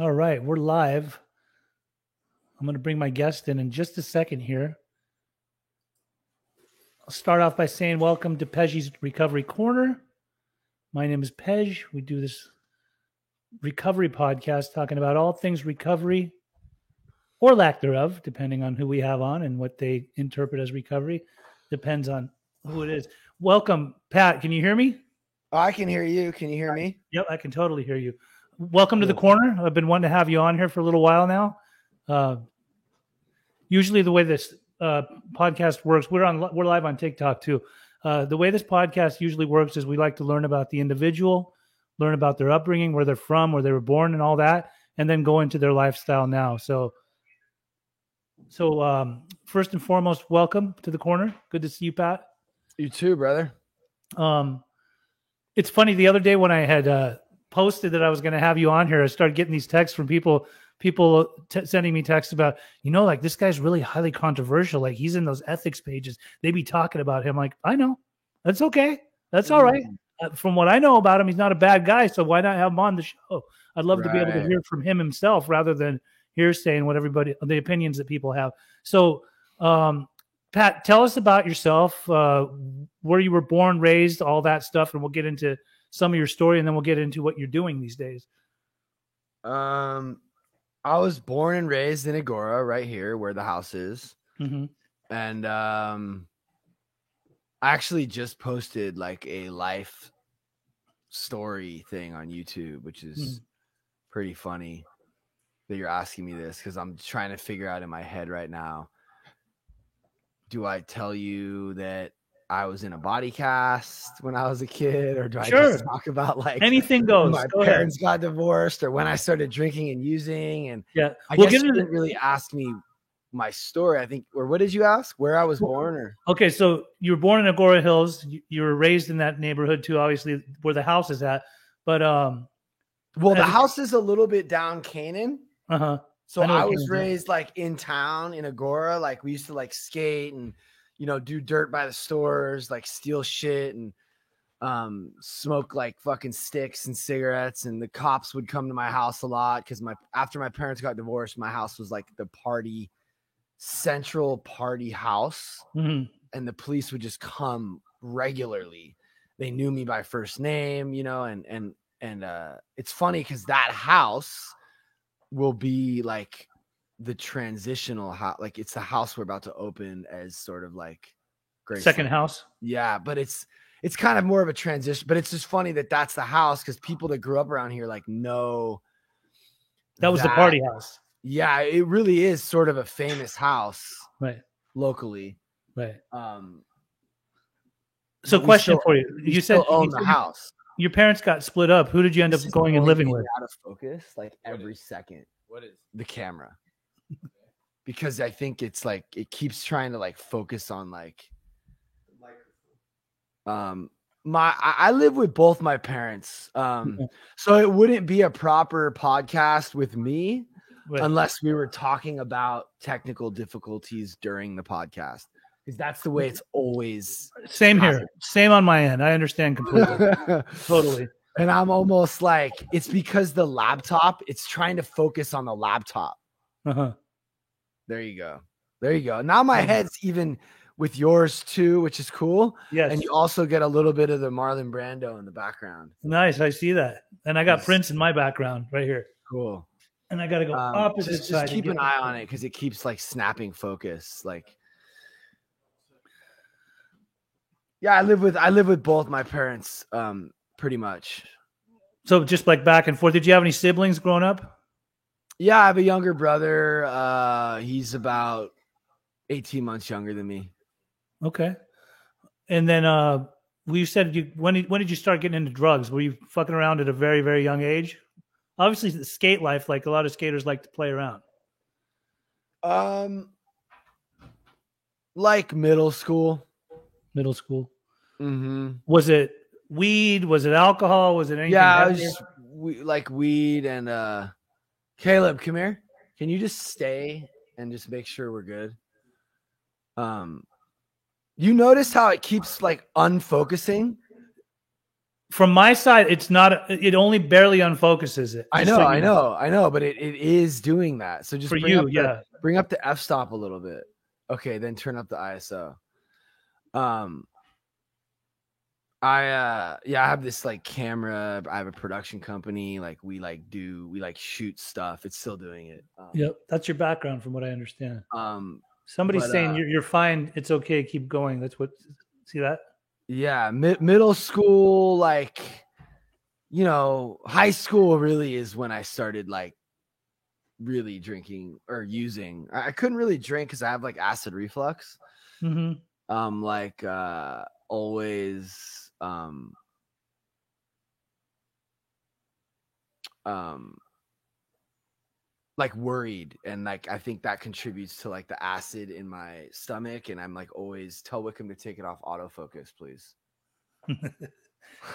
All right, we're live. I'm going to bring my guest in in just a second here. I'll start off by saying welcome to Pej's Recovery Corner. My name is Pej. We do this recovery podcast talking about all things recovery or lack thereof, depending on who we have on and what they interpret as recovery. Depends on who it is. Welcome, Pat. Can you hear me? I can hear you. Can you hear me? Yep, I can totally hear you. Welcome to the corner. I've been wanting to have you on here for a little while now. Uh, usually, the way this uh, podcast works, we're on we're live on TikTok too. Uh, the way this podcast usually works is we like to learn about the individual, learn about their upbringing, where they're from, where they were born, and all that, and then go into their lifestyle now. So, so um, first and foremost, welcome to the corner. Good to see you, Pat. You too, brother. Um, it's funny. The other day when I had uh, posted that I was going to have you on here, I started getting these texts from people, people t- sending me texts about, you know, like this guy's really highly controversial. Like he's in those ethics pages. They be talking about him. Like I know, that's okay. That's all right. Uh, from what I know about him, he's not a bad guy. So why not have him on the show? I'd love to be able to hear from him himself rather than hearsay and what everybody, the opinions that people have. So, um, Pat, tell us about yourself, uh, where you were born, raised, all that stuff, and we'll get into some of your story, and then we'll get into what you're doing these days. Um, I was born and raised in Agoura, right here where the house is, hmm and um, I actually just posted like a life story thing on YouTube, which is pretty funny that you're asking me this because I'm trying to figure out in my head right now. Do I tell you that I was in a body cast when I was a kid, or do I Sure. just talk about like Anything goes. my Go ahead. parents got divorced or when I started drinking and using. And Yeah, I we'll guess you didn't really ask me my story. I think, or what did you ask? Where I was born, or Okay, so you were born in Agoura Hills. You, you were raised in that neighborhood too, obviously, where the house is at. But um, well, the house is a little bit down Canaan. uh huh. So I I, was raised like in town in Agoura. Like we used to like skate and you know do dirt by the stores, like steal shit and um smoke like fucking sticks and cigarettes. And the cops would come to my house a lot because my after my parents got divorced, my house was like the party central party house, hmm and the police would just come regularly. They knew me by first name, you know, and and and uh it's funny because that house will be like the transitional house like it's the house we're about to open as sort of like Second house. yeah but it's it's kind of more of a transition but it's just funny that that's the house because people that grew up around here like know That was the party house. yeah it really is sort of a famous house Right. locally Right. um So, we question still- for you: You said, own you the said house your parents got split up. Who did you end up This is going and living with? out of focus like every second What is? the camera because i think it's like it keeps trying to like focus on like um my I, I live with both my parents um so it wouldn't be a proper podcast with me Right. unless we were talking about technical difficulties during the podcast because that's the way it's always Same here. Same on my end. I understand completely. totally. and i'm almost like it's because the laptop it's trying to focus on the laptop Uh-huh. There you go. There you go. Now my head's even with yours too, which is cool. Yes. And you also get a little bit of the Marlon Brando in the background. nice. I see that. And I got Yes. Prince in my background right here. Cool. And I got to go Um, opposite just, side. just keep an eye on it because it keeps like snapping focus. Like, yeah, I live with I live with both my parents, um, pretty much. So just like back and forth. Did you have any siblings growing up? Yeah, I have a younger brother. Uh, he's about eighteen months younger than me. Okay. And then uh you said you when did, when did you start getting into drugs? Were you fucking around at a very very young age? Obviously, the skate life, like a lot of skaters like to play around. Um, like middle school. Middle school. Mm-hmm. Was it weed? Was it alcohol? Was it anything? Yeah, it was just we, like weed and uh Caleb, come here. Can you just stay and just make sure we're good? Um you notice how it keeps like unfocusing? from my side, it's not. It only barely unfocuses it. I know, so I you know, I know, but it, it is doing that. So just For bring you, up the- yeah. bring up the f stop a little bit. Okay, then turn up the ISO. Um, I uh yeah, I have this like camera. I have a production company. Like we like do we like shoot stuff. It's still doing it. Um, Yep, that's your background, from what I understand. Um, Somebody's But, saying uh, you're, you're fine. It's okay. Keep going. That's what. See that? yeah, mid- middle school, like you know, high school really is when I started like really drinking or using. I, I couldn't really drink because I have like acid reflux. hmm um like uh always um um like worried and like i think that contributes to like the acid in my stomach and i'm like always tell wickham to take it off autofocus please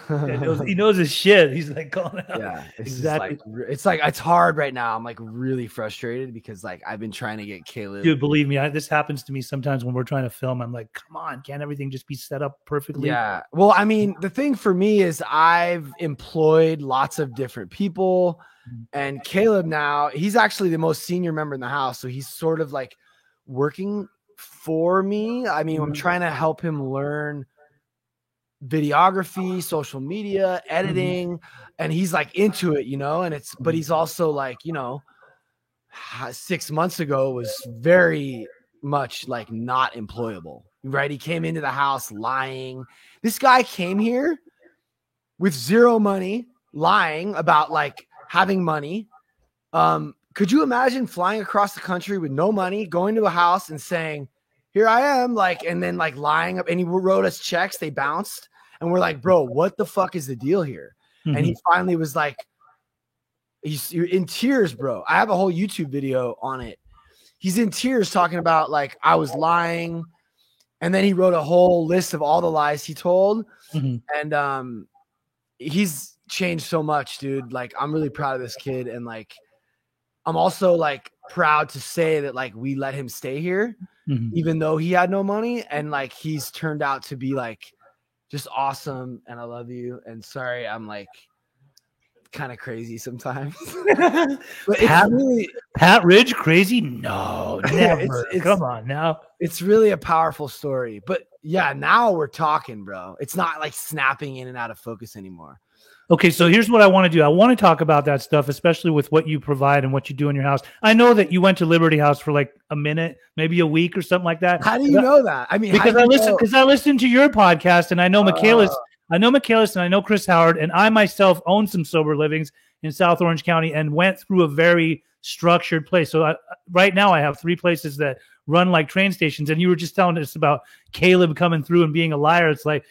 he, knows, he knows his shit. He's like calling out. yeah it's Exactly. like, it's like it's hard right now i'm like really frustrated because like i've been trying to get caleb Dude, believe me, I, this happens to me sometimes when we're trying to film. I'm like, come on, can't everything just be set up perfectly? Yeah. Well, I mean, the thing for me is I've employed lots of different people, Mhm. and Caleb now he's actually the most senior member in the house, so he's sort of like working for me. I mean, I'm Mhm. trying to help him learn videography, social media, editing, and he's like into it, you know. And it's but Mhm. he's also like, you know, six months ago was very much like not employable, right? He came into the house lying. This guy came here with zero money, lying about like having money. Um, could you imagine flying across the country with no money, going to a house and saying, Here I am, like, and then like lying up, and he wrote us checks, they bounced, and we're like, Bro, what the fuck is the deal here? Mhm. and he finally was like he's you're in tears bro i have a whole youtube video on it he's in tears talking about like i was lying and then he wrote a whole list of all the lies he told Mhm. and um he's changed so much dude like i'm really proud of this kid and like i'm also like proud to say that like we let him stay here Mhm. even though he had no money and like he's turned out to be like just awesome and i love you and sorry i'm like kind of crazy sometimes but Pat- really Pat Ridge crazy? No, never. it's- it's- Come on now. it's really a powerful story but yeah now we're talking bro it's not like snapping in and out of focus anymore Okay, so here's what I want to do. I want to talk about that stuff, especially with what you provide and what you do in your house. I know that you went to Liberty House for like a minute, maybe a week or something like that. how do you know that i mean Because I listen because I listen to your podcast and I know Michaelis, Uh. I know Michaelis and I know Chris Howard, and I myself own some sober livings in South Orange County and went through a very structured place. So I, right now I have three places that run like train stations. And you were just telling us about Caleb coming through and being a liar. It's like,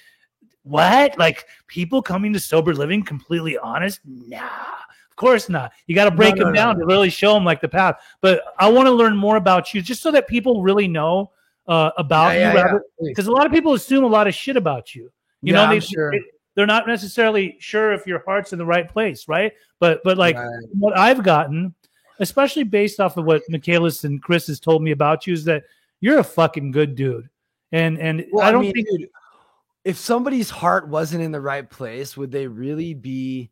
what? Like people coming to sober living completely honest? Nah, of course not. You got to break no, them no, down to really show them like the path. But I want to learn more about you just so that people really know uh, about Yeah, yeah, you yeah, rather because a lot of people assume a lot of shit about you. You Yeah, know, they, sure. they- they're not necessarily sure if your heart's in the right place, right? But but like Right. what I've gotten, especially based off of what Michaelis and Chris has told me about you, is that you're a fucking good dude. And and Well, I don't mean, think dude, if somebody's heart wasn't in the right place, would they really be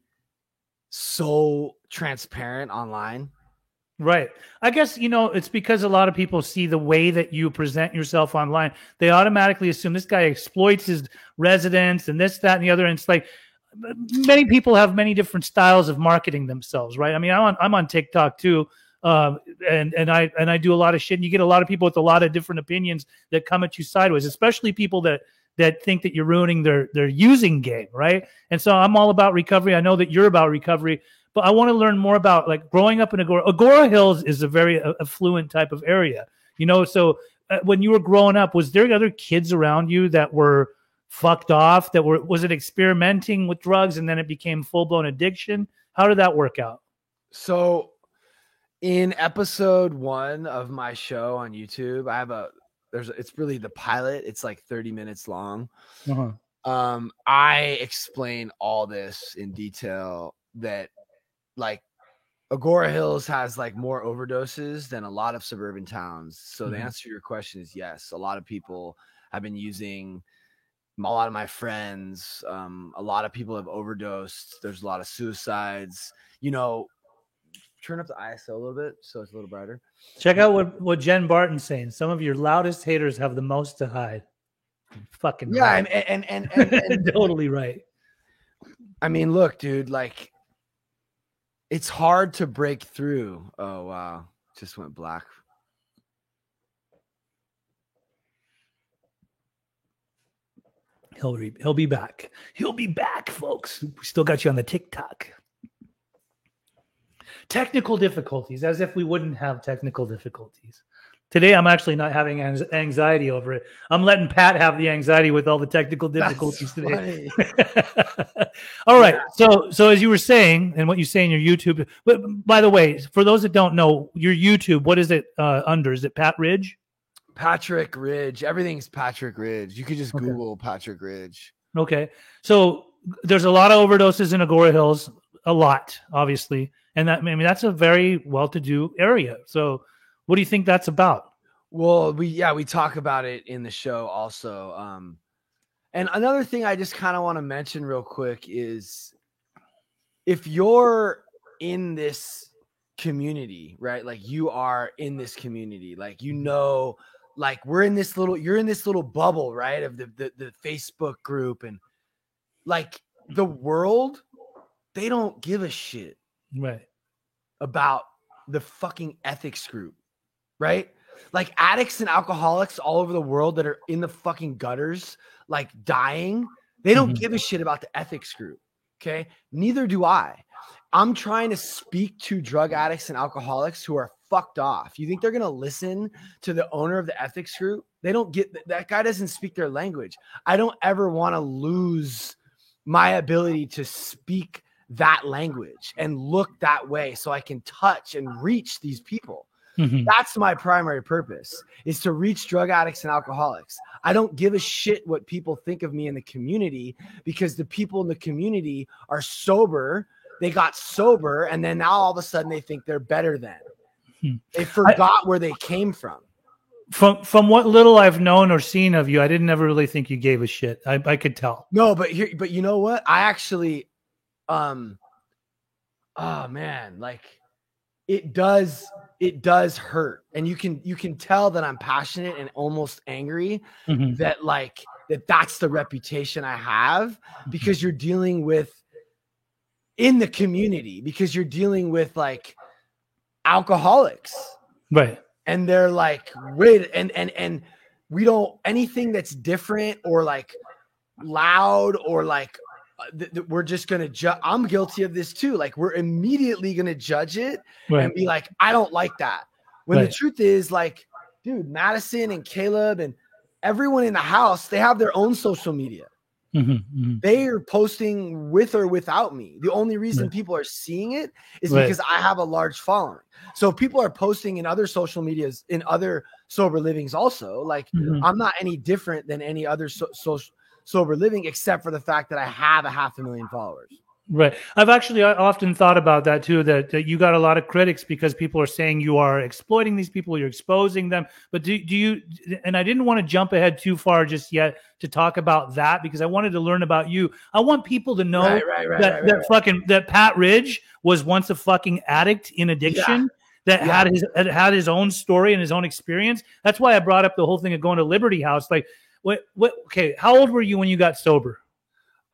so transparent online? Right. I guess, you know, it's because a lot of people see the way that you present yourself online. They automatically assume this guy exploits his residents and this, that, and the other. And it's like many people have many different styles of marketing themselves, right? I mean, I'm on, I'm on TikTok too. Um, and, and I, and I do a lot of shit and you get a lot of people with a lot of different opinions that come at you sideways, especially people that, that think that you're ruining their, their using game. Right. And so I'm all about recovery. I know that you're about recovery, but I want to learn more about like growing up in Agoura. Agoura Hills is a very uh, affluent type of area, you know. So uh, when you were growing up, was there other kids around you that were fucked off? That were was it experimenting with drugs and then it became full blown addiction? How did that work out? So, in episode one of my show on YouTube, I have a there's it's really the pilot. It's like 30 minutes long. Uh-huh. Um, I explain all this in detail that like Agoura Hills has like more overdoses than a lot of suburban towns. So the Mhm. answer to your question is yes. A lot of people have been using a lot of my friends, um, a lot of people have overdosed. There's a lot of suicides. You know, turn up the ISO a little bit so it's a little brighter. Check out what, what Jen Barton's saying. Some of your loudest haters have the most to hide. Fucking Yeah, right. and and and, and, and totally right. I mean, look, dude, like it's hard to break through. Oh wow, just went black. He'll be, he'll be back. He'll be back, folks. We still got you on the TikTok. Technical difficulties, as if we wouldn't have technical difficulties. Today, I'm actually not having anxiety over it. I'm letting Pat have the anxiety with all the technical difficulties today. all right. So, so as you were saying, and what you say in your YouTube, but by the way, for those that don't know, your YouTube, what is it uh, under? Is it Pat Ridge? Patrick Ridge. Everything's Patrick Ridge. You could just Okay. Google Patrick Ridge. Okay. So there's a lot of overdoses in Agoura Hills, a lot, obviously. And that, I mean, that's a very well to do area. So what do you think that's about? Well, we yeah, we talk about it in the show also. Um and another thing I just kind of want to mention real quick is if you're in this community, right? Like you are in this community, like you know like we're in this little you're in this little bubble, right? Of the the, the Facebook group and like the world they don't give a shit Right. about the fucking ethics group, right? Like addicts and alcoholics all over the world that are in the fucking gutters, like dying, they don't Mhm. give a shit about the ethics group. Okay. Neither do I. I'm trying to speak to drug addicts and alcoholics who are fucked off. You think they're going to listen to the owner of the ethics group? They don't get that guy doesn't speak their language. I don't ever want to lose my ability to speak that language and look that way so I can touch and reach these people. Mhm. That's my primary purpose is to reach drug addicts and alcoholics. I don't give a shit what people think of me in the community because the people in the community are sober. They got sober and then now all of a sudden they think they're better than. Hmm. They forgot where they came from. From from what little I've known or seen of you, I didn't ever really think you gave a shit. I, I could tell. No, but here, but you know what? I actually, um, oh man, like it does, it does hurt, and you can you can tell that I'm passionate and almost angry Mhm. that like that that's the reputation I have because you're dealing with in the community because you're dealing with like alcoholics Right. and they're like wait and and and we don't anything that's different or like loud or like th- th- we're just gonna judge i'm guilty of this too like we're immediately gonna judge it Right. and be like i don't like that when Right. the truth is like dude madison and caleb and everyone in the house they have their own social media Mhm, mhm. they are posting with or without me. The only reason Right. people are seeing it is Right. because I have a large following. So people are posting in other social medias, in other sober livings also. Like Mhm. I'm not any different than any other so, so, sober living, except for the fact that I have a half a million followers. Right. I've actually often thought about that too. That, that you got a lot of critics because people are saying you are exploiting these people, you're exposing them. But do, do you? And I didn't want to jump ahead too far just yet to talk about that because I wanted to learn about you. I want people to know right, right, right, that that fucking that Pat Ridge was once a fucking addict in addiction. That Yeah. had his had his own story and his own experience. That's why I brought up the whole thing of going to Liberty House. Like, what? What? Okay, how old were you when you got sober?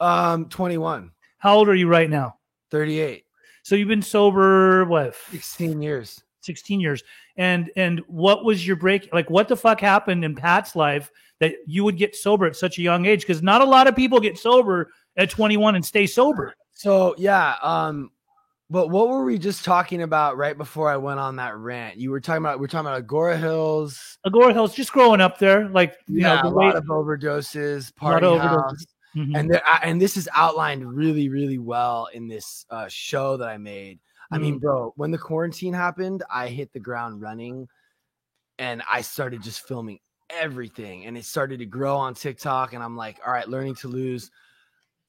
Um, 21, How old are you right now? 38, So you've been sober what 16 years. 16 years. And and what was your break like what the fuck happened in Pat's life that you would get sober at such a young age cuz not a lot of people get sober at 21 and stay sober. So yeah, um, but what were we just talking about right before I went on that rant? You were talking about we are talking about Agoura Hills, Agoura Hills just growing up there like you yeah, know a lot of overdoses, party of house, overdoses. Mhm. and there, I- and this is outlined really really well in this uh, show that I made. I Mm-hmm. mean, bro, when the quarantine happened, I hit the ground running, and I started just filming everything, and it started to grow on TikTok. And I'm like, all right, learning to lose.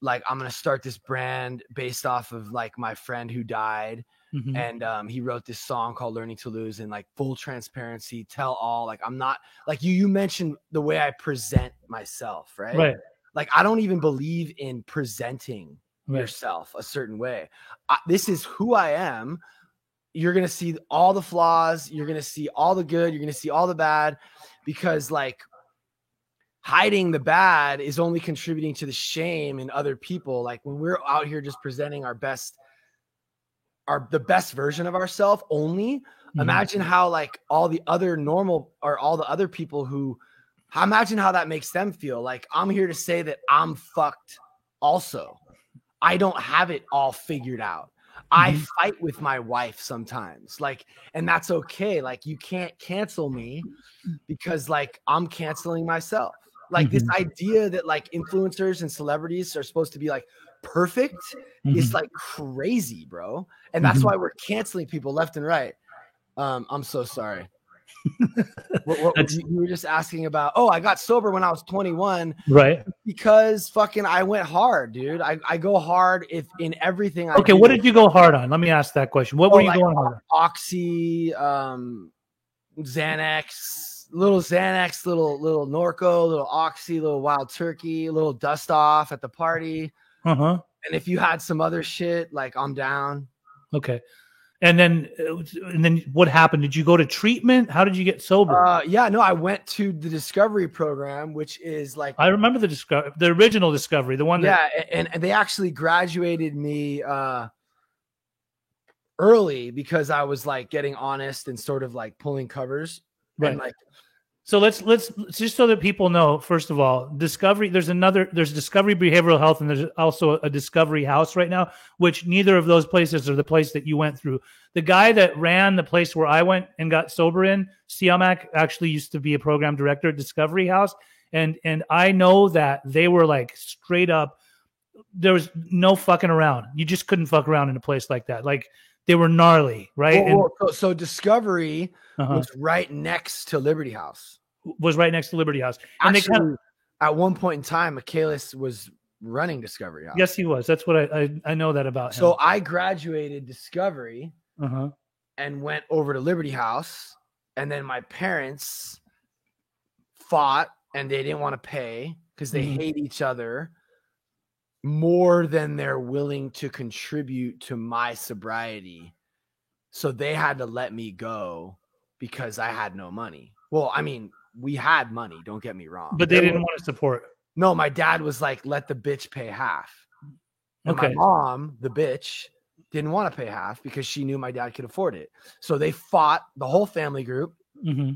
Like, I'm gonna start this brand based off of like my friend who died Mhm. and um, he wrote this song called learning to lose and like full transparency tell all like i'm not like you you mentioned the way i present myself right right. Like I don't even believe in presenting Right. yourself a certain way. I, this is who I am. You're going to see all the flaws, you're going to see all the good, you're going to see all the bad because like hiding the bad is only contributing to the shame in other people. Like when we're out here just presenting our best our the best version of ourselves only Mhm. imagine how like all the other normal or all the other people who imagine how that makes them feel like i'm here to say that i'm fucked also i don't have it all figured out i Mhm. fight with my wife sometimes like and that's okay like you can't cancel me because like i'm canceling myself like this idea that like influencers and celebrities are supposed to be like perfect is Mhm. like crazy, bro. And that's Mhm. why we're canceling people left and right. Um, I'm so sorry. what, what- you were just asking about? Oh, I got sober when I was 21 right. because fucking I went hard, dude. I, I go hard if in everything. I Okay, what did you go hard on? Let me ask that question. What Oh, were you like- going hard on? Oxy, um, Xanax, little Xanax, little little Norco, little Oxy, little Wild Turkey, little dust off at the party. Uh huh. And if you had some other shit, like I'm down. Okay. And then, uh, and then what happened? Did you go to treatment? How did you get sober? Uh, yeah, no, I went to the Discovery program, which is like, I remember the discovery, the original discovery, the one that. yeah, a- and, and they actually graduated me uh, early because I was like getting honest and sort of like pulling covers. Right. Like, So let's let's just so that people know. First of all, discovery. There's another. There's Discovery Behavioral Health, and there's also a Discovery House right now. Which neither of those places are the place that you went through. The guy that ran the place where I went and got sober in, Siamak, actually used to be a program director at Discovery House, and and I know that they were like straight up. There was no fucking around. You just couldn't fuck around in a place like that. Like they were gnarly, right? well, so, so Discovery uh-huh, was right next to Liberty House. was right next to Liberty House. And they Actually, kind at one point in time, Michaelis was running Discovery House. Yes, he was. That's what I I, I know that about him. So I graduated Discovery uh-huh. and went over to Liberty House. And then my parents fought and they didn't want to pay because they Mhm. hate each other more than they're willing to contribute to my sobriety. So they had to let me go because I had no money. Well, I mean, we had money, don't get me wrong. but they There didn't were- want to support. No, my dad was like, let the bitch pay half. And Okay. my mom, the bitch, didn't want to pay half because she knew my dad could afford it. So they fought the whole family group. hmm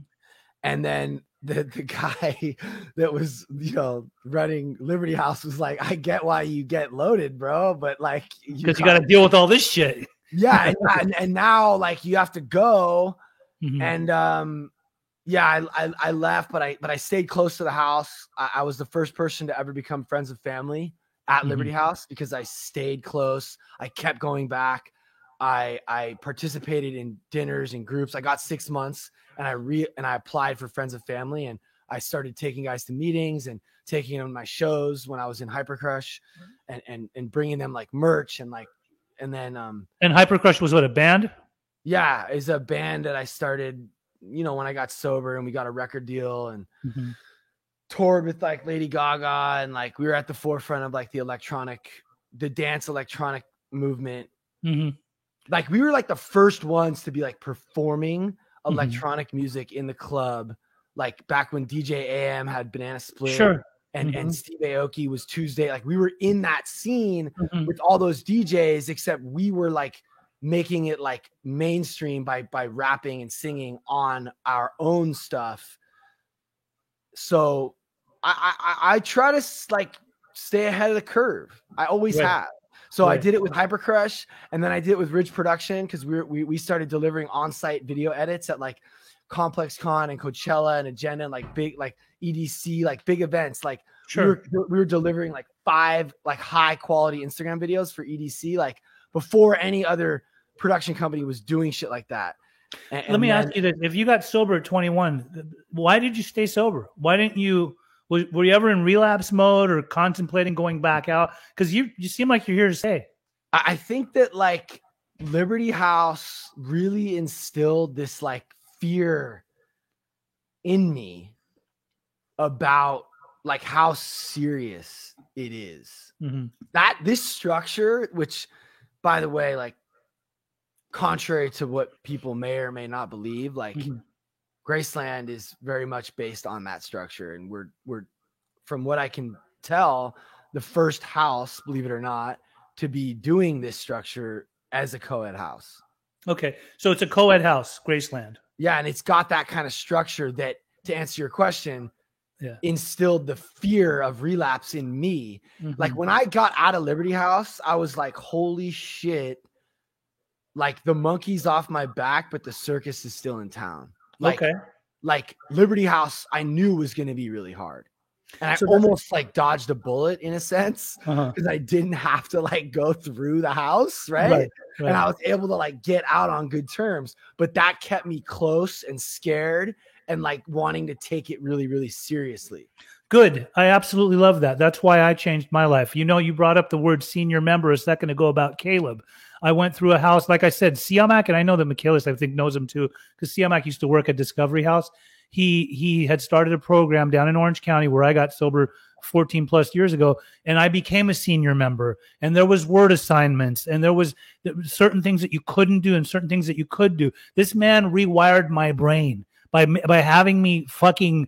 And then the, the guy that was, you know, running Liberty House was like, I get why you get loaded, bro. But like, Because you got to deal with all this shit. yeah. And, and, now, like, you have to go. Mhm. And, um, yeah, I, I, I left, but I but I stayed close to the house. I, I was the first person to ever become friends with family at Liberty House because I stayed close. I kept going back. I I participated in dinners and groups. I got six months, and I re and I applied for friends of family, and I started taking guys to meetings and taking them to my shows when I was in Hypercrush, and and and bringing them like merch and like, and then um and Hypercrush was what a band. yeah, is a band that I started, you know, when I got sober and we got a record deal and Mhm. toured with like Lady Gaga and like we were at the forefront of like the electronic, the dance electronic movement. Mhm. Like we were like the first ones to be like performing Mm-hmm. electronic music in the club, like back when DJ AM had Banana Split Sure. and and Mhm. Steve Aoki was Tuesday. Like we were in that scene Mhm. with all those DJs, except we were like making it like mainstream by by rapping and singing on our own stuff. So I I, I try to like stay ahead of the curve. I always Right. have. So I did it with Hypercrush, and then I did it with Ridge Production because we, we we started delivering on-site video edits at like Complex Con and Coachella and Agenda and like big like EDC like big events like Sure. we were, we were delivering like five like high quality Instagram videos for EDC like before any other production company was doing shit like that. And- Let and me then- ask you this: If you got sober at 21, why did you stay sober? Why didn't you? Was, were you ever in relapse mode or contemplating going back out? Because you you seem like you're here to stay. I think that like Liberty House really instilled this like fear in me about like how serious it is. Mhm. That this structure, which by the way, like contrary to what people may or may not believe, like Mhm. Graceland is very much based on that structure. And we're we're from what I can tell, the first house, believe it or not, to be doing this structure as a co-ed house. Okay, so it's a co-ed house, Graceland. Yeah, and it's got that kind of structure that to answer your question, Yeah. instilled the fear of relapse in me. Like Mhm. when I got out of Liberty House, I was like, holy shit. Like the monkey's off my back, but the circus is still in town. Like, okay, like Liberty House, I knew was gonna be really hard. And I So that's- almost like dodged a bullet in a sense uh-huh. because I didn't have to like go through the house, right? right, and. I was able to like get out on good terms. But that kept me close and scared and like wanting to take it really, really seriously. Good. I absolutely love that. That's why I changed my life. You know, you brought up the word senior member a second ago about Caleb. I went through a house, like I said, Siamak, and I know that Michaelis, I think, knows him too, because Siamak used to work at Discovery House. He he had started a program down in Orange County where I got sober 14 plus years ago, and I became a senior member. And there was word assignments, and there was certain things that you couldn't do, and certain things that you could do. This man rewired my brain by by having me fucking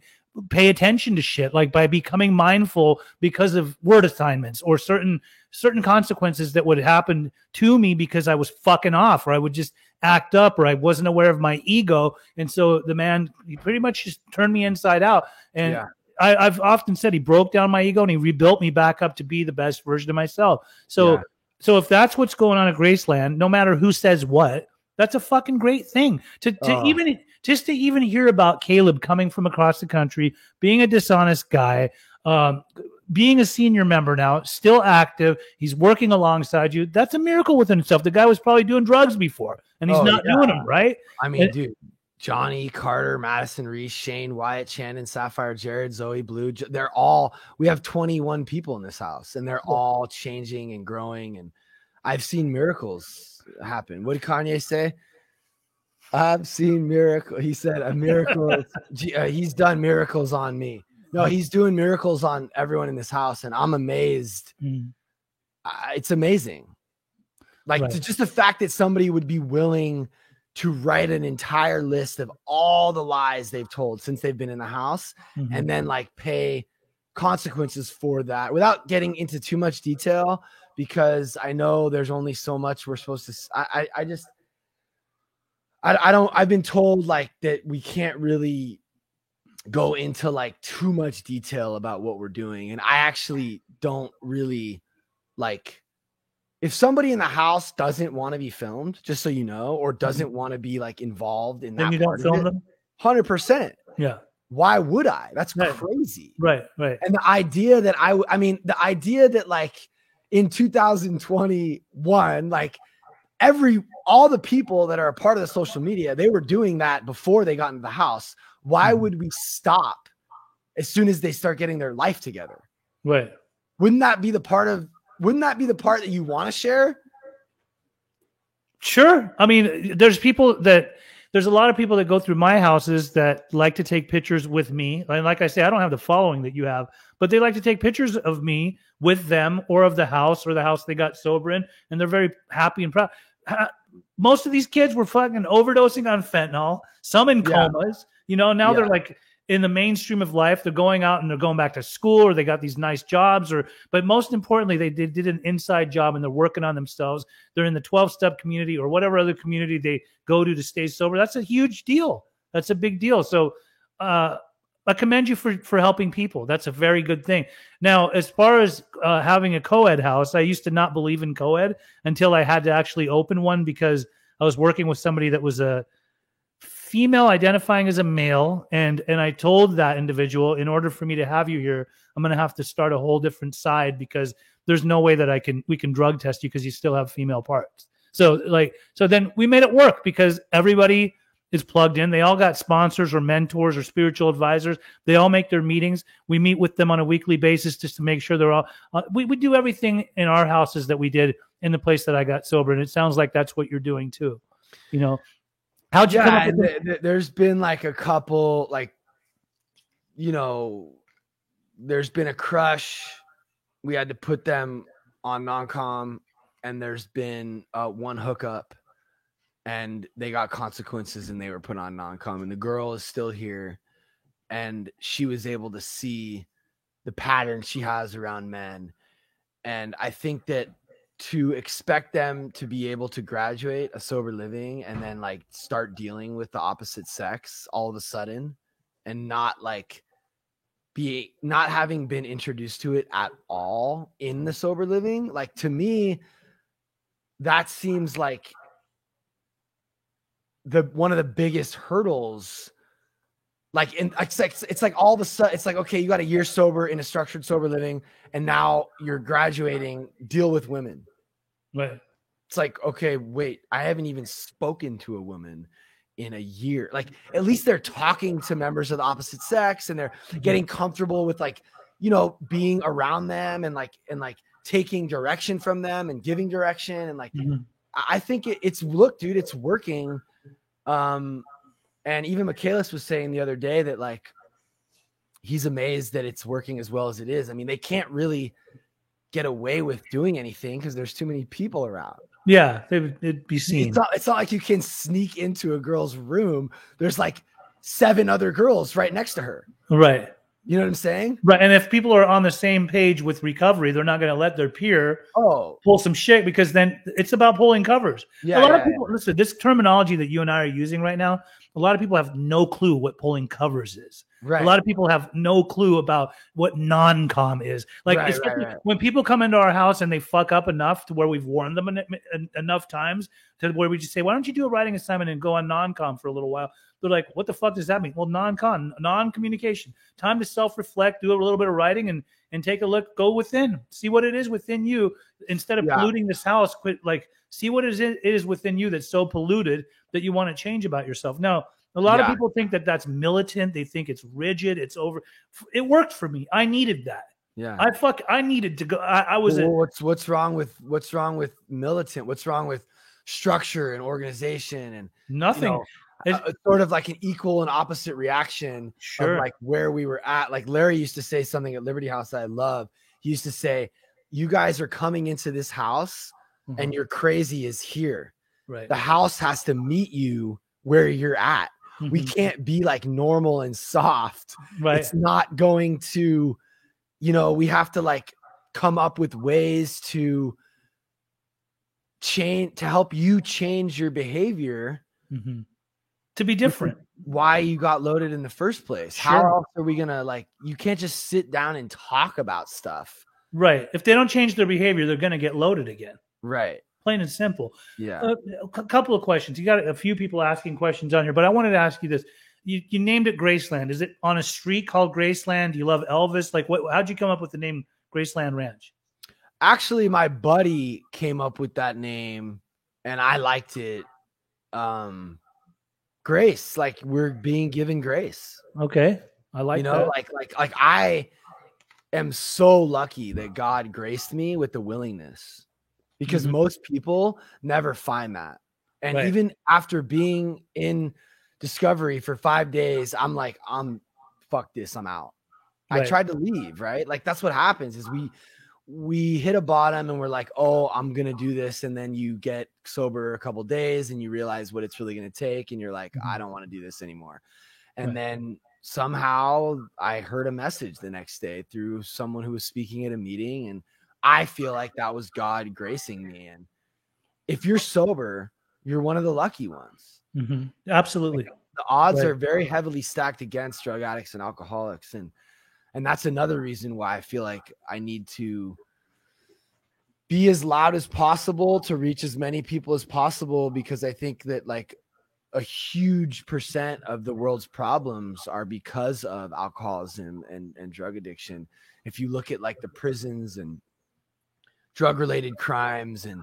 pay attention to shit like by becoming mindful because of word assignments or certain certain consequences that would happen to me because I was fucking off or I would just act up or I wasn't aware of my ego and so the man he pretty much just turned me inside out and Yeah. I, I've often said he broke down my ego and he rebuilt me back up to be the best version of myself so Yeah. so if that's what's going on at Graceland no matter who says what that's a fucking great thing to, to Oh. even just to even hear about Caleb coming from across the country, being a dishonest guy, um, being a senior member now, still active. He's working alongside you. That's a miracle within itself. The guy was probably doing drugs before, and he's Oh, not yeah. doing them right. I mean, And- dude, Johnny, Carter, Madison Reese, Shane, Wyatt, Shannon, Sapphire, Jared, Zoe, Blue. They're all, we have 21 people in this house and they're all changing and growing. And I've seen miracles happen. What did Kanye say? I've seen miracle. He said a miracle. Uh, he's done miracles on me. No, he's doing miracles on everyone in this house, and I'm amazed. Mm. Uh, it's amazing. Like Right. to- just the fact that somebody would be willing to write an entire list of all the lies they've told since they've been in the house, Mhm. and then like pay consequences for that without getting into too much detail because I know there's only so much we're supposed to. I I just I, I don't. I've been told like that we can't really go into like too much detail about what we're doing, and I actually don't really like. If somebody in the house doesn't want to be filmed, just so you know, or mm-hmm. doesn't want to be like involved in then that you don't film them. hundred percent. Yeah, Why would I? That's Right. crazy. right, right. And the idea that I, I mean, the idea that like in 2021, like every, all the people that are a part of the social media, they were doing that before they got into the house. Why Mhm. would we stop as soon as they start getting their life together? Right. Wouldn't that be the part of, wouldn't that be the part that you want to share? Sure. I mean, there's people that there's a lot of people that go through my houses that like to take pictures with me. And like I say, I don't have the following that you have, but they like to take pictures of me with them or of the house or the house they got sober in, and they're very happy and proud. Most of these kids were fucking overdosing on fentanyl, some in Yeah. comas. You know, now they're like in the mainstream of life. They're going out and they're going back to school or they got these nice jobs or but most importantly, they did, did an inside job and they're working on themselves. They're in the 12 step community or whatever other community they go to to stay sober. That's a huge deal. That's a big deal. So uh I commend you for for helping people. That's a very good thing. Now, as far as uh, having a co-ed house, I used to not believe in co-ed until I had to actually open one because I was working with somebody that was a female identifying as a male and and I told that individual in order for me to have you here I'm going to have to start a whole different side because there's no way that I can we can drug test you because you still have female parts. So like so then we made it work because everybody is plugged in. They all got sponsors or mentors or spiritual advisors. They all make their meetings. We meet with them on a weekly basis just to make sure they're all. Uh, we we do everything in our houses that we did in the place that I got sober, and it sounds like that's what you're doing too. You know, how'd you come Yeah, up with and the- th- th- there's been like a couple, like, you know, there's been a crush. We had to put them on non-com, and there's been uh, one hookup, and they got consequences, and they were put on non-com. And the girl is still here, and she was able to see the pattern she has around men, and I think that to expect them to be able to graduate a sober living and then like start dealing with the opposite sex all of a sudden and not like be not having been introduced to it at all in the mm. sober living like to me that seems like the one of the biggest hurdles like in it's like it's like all of a sudden it's like okay you got a year sober in a structured sober living and now you're graduating deal with women right it's like okay wait i haven't even spoken to a woman in a year like at least they're talking to members of the opposite sex and they're Mm-hmm. getting comfortable with like you know being around them and like and like taking direction from them and giving direction and like Mhm. I I think it, it's look, dude, it's working. Um, and even Michaelis was saying the other day that like he's amazed that it's working as well as it is. I mean, they can't really get away with doing anything because there's too many people around. yeah they would it'd be seen It's not, it's not like you can sneak into a girl's room. There's like seven other girls right next to her. right You know what I'm saying? right and if people are on the same page with recovery they're not going to let their peer Oh, pull some shit because then it's about pulling covers yeah. a lot yeah, of people listen this terminology that you and i are using right now a lot of people have no clue what pulling covers is yeah. Right. a lot of people have no clue about what non-com is. Like Right, right, when people come into our house and they fuck up enough to where we've warned them en- en- enough times to where we just say why don't you do a writing assignment and go on non-com for a little while? They're like what the fuck does that mean? Well non-com non-communication. Time to self-reflect do a little bit of writing and and take a look go within see what it is within you. Instead of Yeah. polluting this house quit like see what it is, it is within you that's so polluted that you want to change about yourself. Now a lot of people think that that's militant they think it's rigid it's over it worked for me i needed that yeah. i fuck i needed to go i, I was Well, a, what's what's wrong with what's wrong with militant? What's wrong with structure and organization and nothing you know, It's- a- a sort of like an equal and opposite reaction sure of like where we were at. Like Larry used to say something at Liberty House that I love. He used to say, "You guys are coming into this house, Mhm. and your crazy is here. right The house has to meet you where you're at. We Mhm. can't be like normal and soft. right. It's not going to, you know, we have to like come up with ways to change to help you change your behavior Mhm. to be different. why you got loaded in the first place. How else are we gonna like you can't just sit down and talk about stuff. Right. If they don't change their behavior they're going to get loaded again. Right plain and simple yeah Uh, a couple of questions. You got a few people asking questions on here, but I wanted to ask you this. You, you named it Graceland. Is it on a street called Graceland? Do you love Elvis? Like, what? How'd you come up with the name Graceland Ranch? actually my buddy came up with that name and i liked it um grace like we're being given grace Okay, I like you know that. like like like i am so lucky that god graced me with the willingness because Mhm. most people never find that and Right. even after being in discovery for five days i'm like i'm fuck this i'm out i tried to leave right like that's what happens is we we hit a bottom and we're like oh i'm gonna do this and then you get sober a couple days and you realize what it's really gonna take and you're like i Mhm. don't want to do this anymore and Right. then somehow i heard a message the next day through someone who was speaking at a meeting and i feel like that was god gracing me and if you're sober you're one of the lucky ones Mhm. Absolutely. the odds Right. are very heavily stacked against drug addicts and alcoholics and and that's another reason why i feel like i need to be as loud as possible to reach as many people as possible because i think that like a huge percent of the world's problems are because of alcoholism and, and drug addiction if you look at like the prisons and drug related crimes and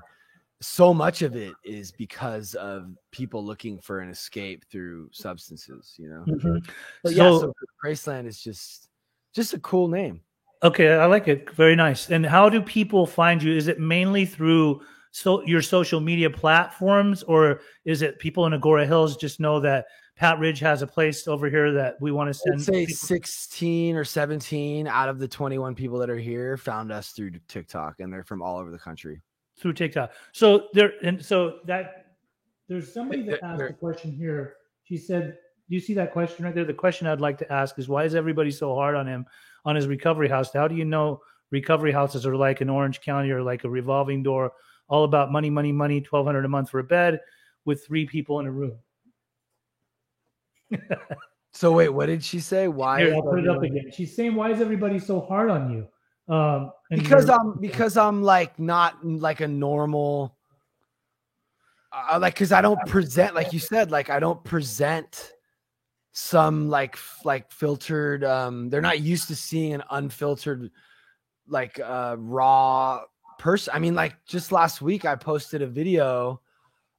so much of it is because of people looking for an escape through substances, you know. Mhm. But yeah, So- so Graceland is just just a cool name. Okay, I like it. Very nice. And how do people find you? Is it mainly through so your social media platforms, or is it people in Agoura Hills just know that Pat Ridge has a place over here that we want to send. I'd say people- 16 or 17 out of the 21 people that are here found us through TikTok, and they're from all over the country. through TikTok. So there, and so that there's somebody that asked there- a question here. She said, "Do you see that question right there? The question I'd like to ask is why is everybody so hard on him on his recovery house? How do you know recovery houses are like in Orange County or like a revolving door, all about money, money, money, twelve hundred a month for a bed with three people in a room?" So wait, what did she say? Why? Here, I'll put it up again. She's saying, "Why is everybody so hard on you?" Um, Because I'm because I'm like not like a normal. Uh, like because I don't present like you said like I don't present some like f- like filtered um they're not used to seeing an unfiltered like uh raw person i mean like just last week i posted a video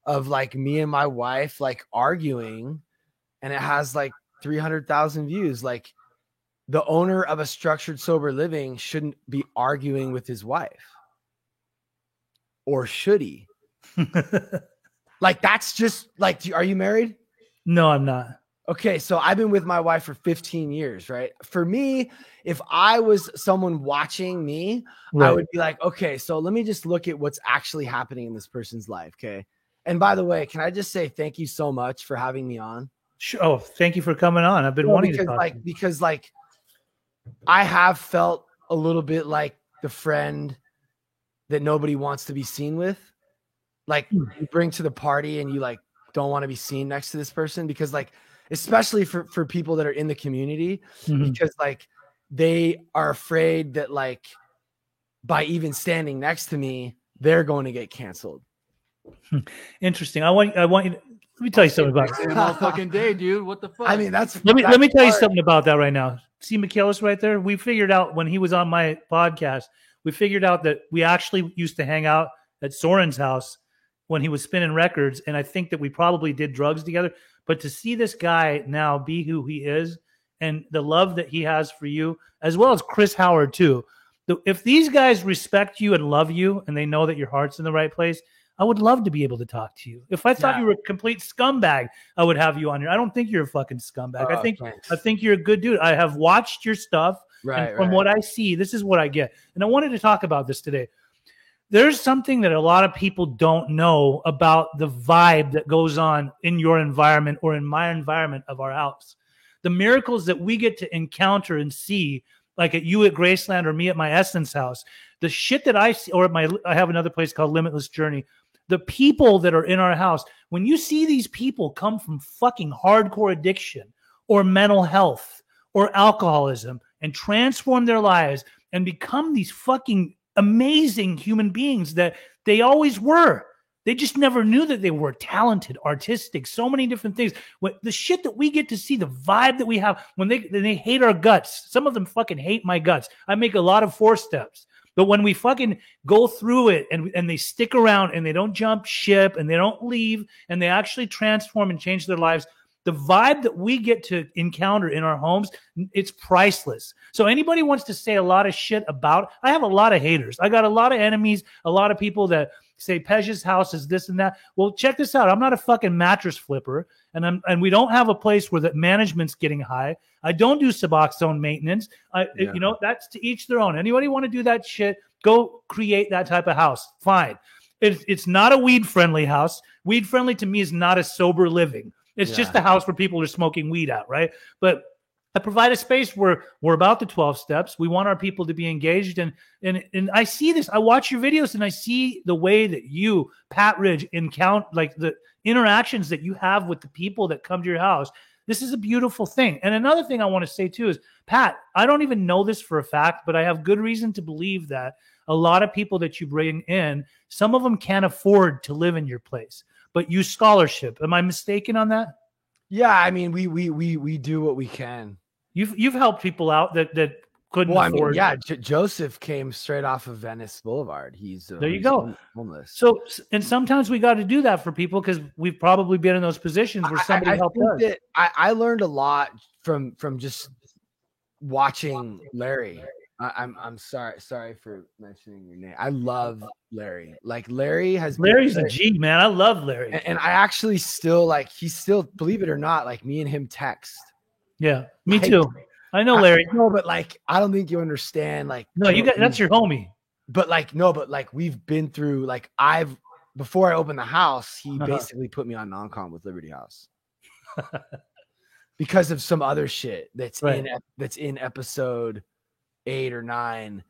of like me and my wife like arguing and it has like 300,000 views like the owner of a structured sober living shouldn't be arguing with his wife or should he like that's just like are you married no, I'm not. Okay, so I've been with my wife for 15 years, right? For me, if I was someone watching me, I would be like, okay, so let me just look at what's actually happening in this person's life. Okay. And by the way, can I just say thank you so much for having me on? Sure. Oh, thank you for coming on. I've been Well, wanting because to talk. like to because like I have felt a little bit like the friend that nobody wants to be seen with. Like Hmm. you bring to the party and you like don't want to be seen next to this person because like especially for for people that are in the community Mhm. because like they are afraid that like by even standing next to me they're going to get canceled. Interesting. I want. I want you. Me tell you something about. Same all fucking day, dude. What the fuck? I mean that's Let me that's let me tell you something about that right now. See Michaelis right there. We figured out when he was on my podcast. We figured out that we actually used to hang out at Soren's house when he was spinning records, and I think that we probably did drugs together. But to see this guy now be who he is, and the love that he has for you, as well as Chris Howard too. If these guys respect you and love you, and they know that your heart's in the right place, I would love to be able to talk to you. If I thought Yeah. you were a complete scumbag, I would have you on here. I don't think you're a fucking scumbag. I Oh, think thanks. I think you're a good dude. I have watched your stuff, right, and from right. what I see, this is what I get. And I wanted to talk about this today. There's something that a lot of people don't know about the vibe that goes on in your environment or in my environment of our house. The miracles that we get to encounter and see, like at you at Graceland or me at my Essence house, the shit that I see, or at my, I have another place called Limitless Journey. The people that are in our house, when you see these people come from fucking hardcore addiction or mental health or alcoholism and transform their lives and become these fucking amazing human beings that they always were. They just never knew that they were talented, artistic, so many different things. The shit that we get to see, the vibe that we have when they when they hate our guts. Some of them fucking hate my guts. I make a lot of four steps. But when we fucking go through it and, and they stick around and they don't jump ship and they don't leave and they actually transform and change their lives, the vibe that we get to encounter in our homes, it's priceless. So anybody wants to say a lot of shit about, I have a lot of haters. I got a lot of enemies, a lot of people that say Pej's house is this and that. Well, check this out. I'm not a fucking mattress flipper, and I'm and we don't have a place where the management's getting high. I don't do Suboxone maintenance. I, Yeah. you know, that's to each their own. Anybody want to do that shit? Go create that type of house. Fine. It's it's not a weed friendly house. Weed friendly to me is not a sober living. It's just Yeah. a house where people are smoking weed out, right? But I provide a space where we're about the 12 steps. We want our people to be engaged. And and and I see this. I watch your videos and I see the way that you, Patrick, encounter like the interactions that you have with the people that come to your house. This is a beautiful thing. And another thing I want to say too is, Pat, I don't even know this for a fact, but I have good reason to believe that a lot of people that you bring in, some of them can't afford to live in your place, but use scholarship. Am I mistaken on that? Yeah, I mean, we we we we do what we can. You've you've helped people out that that couldn't Well, I mean, afford. yeah, J- Joseph came straight off of Venice Boulevard. He's uh, There you he's go. Homeless. So and sometimes we got to do that for people because we've probably been in those positions where somebody I, I helped us. that I, I learned a lot from from just watching Larry. I, I'm I'm sorry sorry for mentioning your name. I love Larry. Like Larry has been- Larry's a G, man. I love Larry. and, and I actually still like he's still believe it or not like me and him text. Yeah, me too. I know Larry. No, but like I don't think you understand. Like No, you got that's your homie. but like no, but like we've been through like I've before I opened the house, he Uh-huh. basically put me on non-com with Liberty House. because of some other shit that's Right. in that's in episode 8 or 9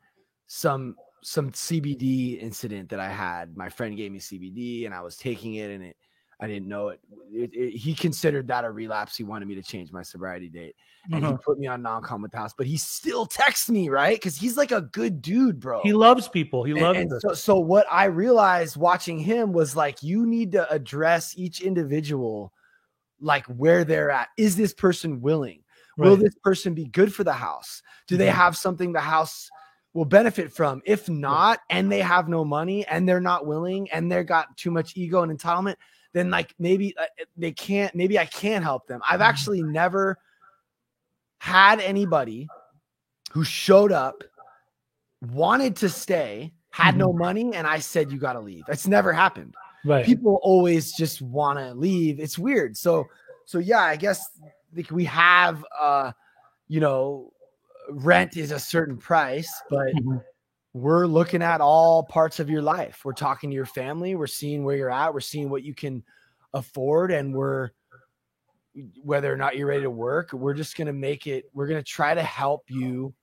some some CBD incident that I had. My friend gave me CBD and I was taking it and it I didn't know it. It- it- He considered that a relapse. He wanted me to change my sobriety date and he Uh-huh. put me on non-com with the house, but he still texts me, right? Because he's like a good dude, bro. He loves people. He And- loves and so, so what I realized watching him was like you need to address each individual like where they're at. Is this person willing? Will this person be good for the house? Do they Mhm. have something the house will benefit from? If not, and they have no money and they're not willing and they're got too much ego and entitlement, then like maybe uh, they can't, maybe I can't help them. I've Mhm. actually never had anybody who showed up, wanted to stay, had no money, and I said, You got to leave. It's never happened right. people always just want to leave it's weird so so yeah i guess like we have uh you know rent is a certain price but Mhm. We're looking at all parts of your life we're talking to your family we're seeing where you're at we're seeing what you can afford and we're whether or not you're ready to work we're just going to make it we're going to try to help you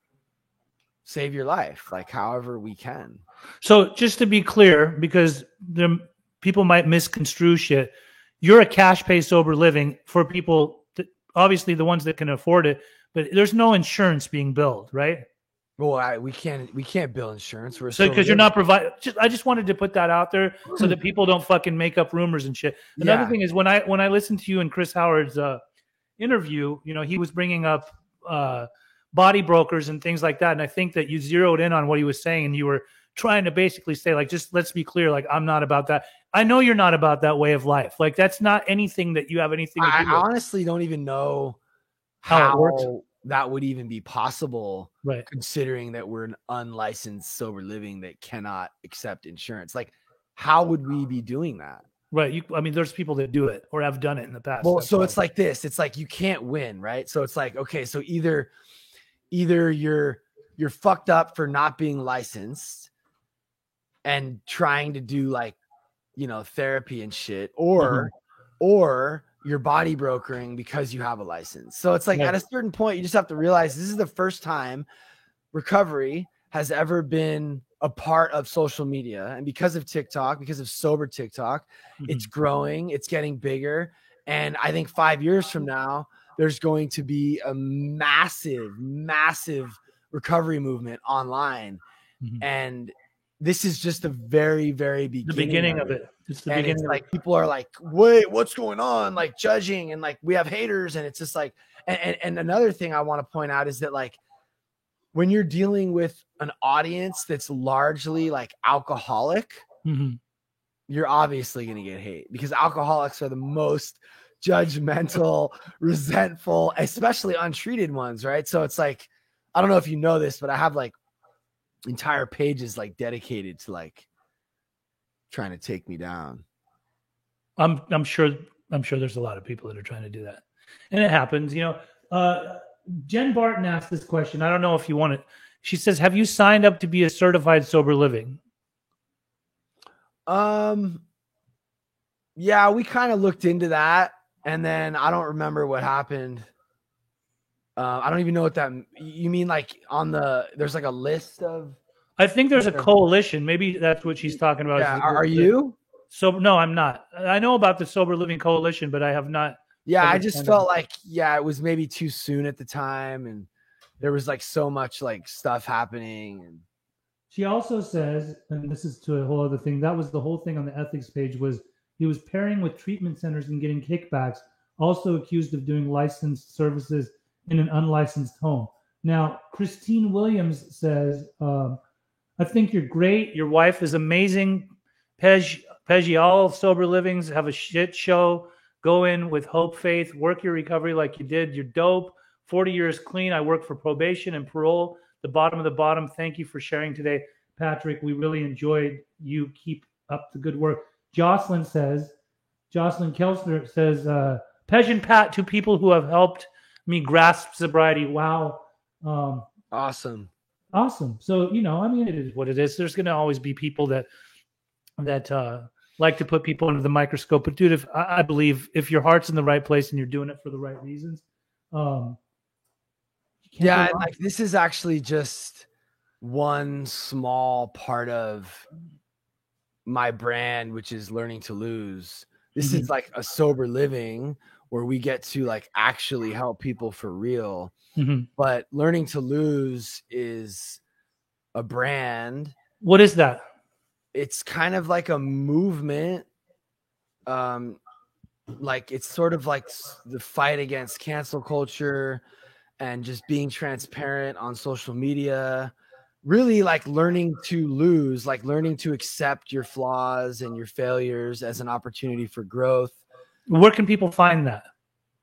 save your life like however we can So just to be clear, because the people might misconstrue shit, you're a cash pay sober living for people, that, obviously the ones that can afford it, but there's no insurance being billed, right? Well I, we can't we can't bill insurance we're So because you're not providing, I just wanted to put that out there so that people don't fucking make up rumors and shit. Another Yeah. thing is when I when I listened to you and Chris Howard's uh, interview, you know, he was bringing up uh, body brokers and things like that, and I think that you zeroed in on what he was saying, and you were trying to basically say like, just let's be clear, like I'm not about that. I know you're not about that way of life. Like that's not anything that you have anything to I with. honestly don't even know How how, it works. That would even be possible, Right. considering that we're an unlicensed sober living that cannot accept insurance. Like, how would we be doing that? Right. You, I mean, there's people that do it or have done it in the past. Well, That's so why. it's like this. It's like you can't win, right? So it's like okay, so either either you're you're fucked up for not being licensed and trying to do like you know therapy and shit, or mm-hmm. or you're body brokering because you have a license. So it's like Right. at a certain point, you just have to realize this is the first time recovery has ever been a part of social media. And because of TikTok, because of sober TikTok, it's Mhm. growing, it's getting bigger. And I think five years from now, there's going to be a massive, massive recovery movement online. Mhm. And this is just the very, very beginning, the beginning of it. It's the and beginning it's like people are like, wait, what's going on? Like judging and like we have haters, and it's just like, and, and, and another thing I want to point out is that like when you're dealing with an audience that's largely like alcoholic, Mhm. you're obviously going to get hate because alcoholics are the most judgmental, resentful, especially untreated ones, right? So it's like, I don't know if you know this, but I have like entire pages like dedicated to like trying to take me down. I'm I'm sure I'm sure there's a lot of people that are trying to do that, and it happens. You know, uh, Jen Barton asked this question. I don't know if you want it. She says, "Have you signed up to be a certified sober living?" Um, yeah, we kind of looked into that, and then I don't remember what happened. Uh, I don't even know what that. You mean like on the? There's like a list of. I think there's a coalition. Maybe that's what she's talking about. Yeah, are, are you? So no, I'm not. I know about the sober living coalition, but I have not. Yeah, I just felt up? like yeah, it was maybe too soon at the time, and there was like so much like stuff happening, and She also says, and this is to a whole other thing. That was the whole thing on the ethics page was he was pairing with treatment centers and getting kickbacks. Also accused of doing licensed services in an unlicensed home. Now, Christine Williams says, um, "I think you're great. Your wife is amazing. Pej, Peggy, all sober livings have a shit show. Go in with hope, faith, work your recovery like you did. You're dope. 40 years clean. I work for probation and parole. the bottom of the bottom. Thank you for sharing today, Patrick. We really enjoyed you. Keep up the good work. Jocelyn says, Jocelyn Kelsner says, uh, Pej and Pat, two people who have helped me grasp sobriety. Wow. Um, Awesome. awesome. So, you know, I mean, it is what it is. There's going to always be people that, that, uh, like to put people under the microscope. But dude, if I, I believe if your heart's in the right place and you're doing it for the right reasons, um, Yeah, go and, wrong. like this is actually just one small part of my brand, which is learning to lose. This is like a sober living where we get to like actually help people for real. Mhm. But learning to lose is a brand. What is that? It's kind of like a movement. Um, like it's sort of like the fight against cancel culture and just being transparent on social media really like learning to lose like learning to accept your flaws and your failures as an opportunity for growth Where can people find that?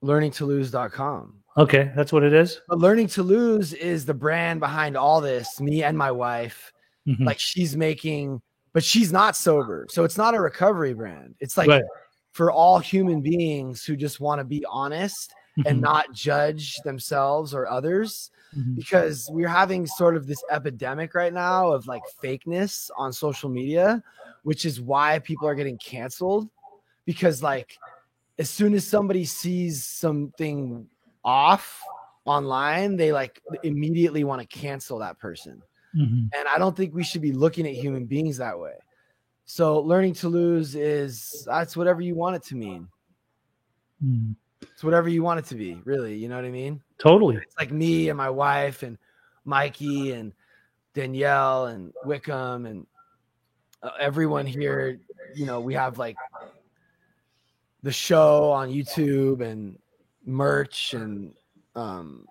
learning to lose.com Okay, that's what it is. but learning to lose is the brand behind all this me and my wife Mhm. like she's making but she's not sober so it's not a recovery brand it's like Right. for all human beings who just want to be honest and Mhm. not judge themselves or others Mhm. because we're having sort of this epidemic right now of like fakeness on social media which is why people are getting canceled because like as soon as somebody sees something off online they like immediately want to cancel that person Mhm. and I don't think we should be looking at human beings that way. So learning to lose is that's whatever you want it to mean. Mhm. It's whatever you want it to be, really. You know what I mean? Totally. It's like me and my wife and Mikey and Danielle and Wickham and uh, everyone here. You know, we have like the show on YouTube and merch and um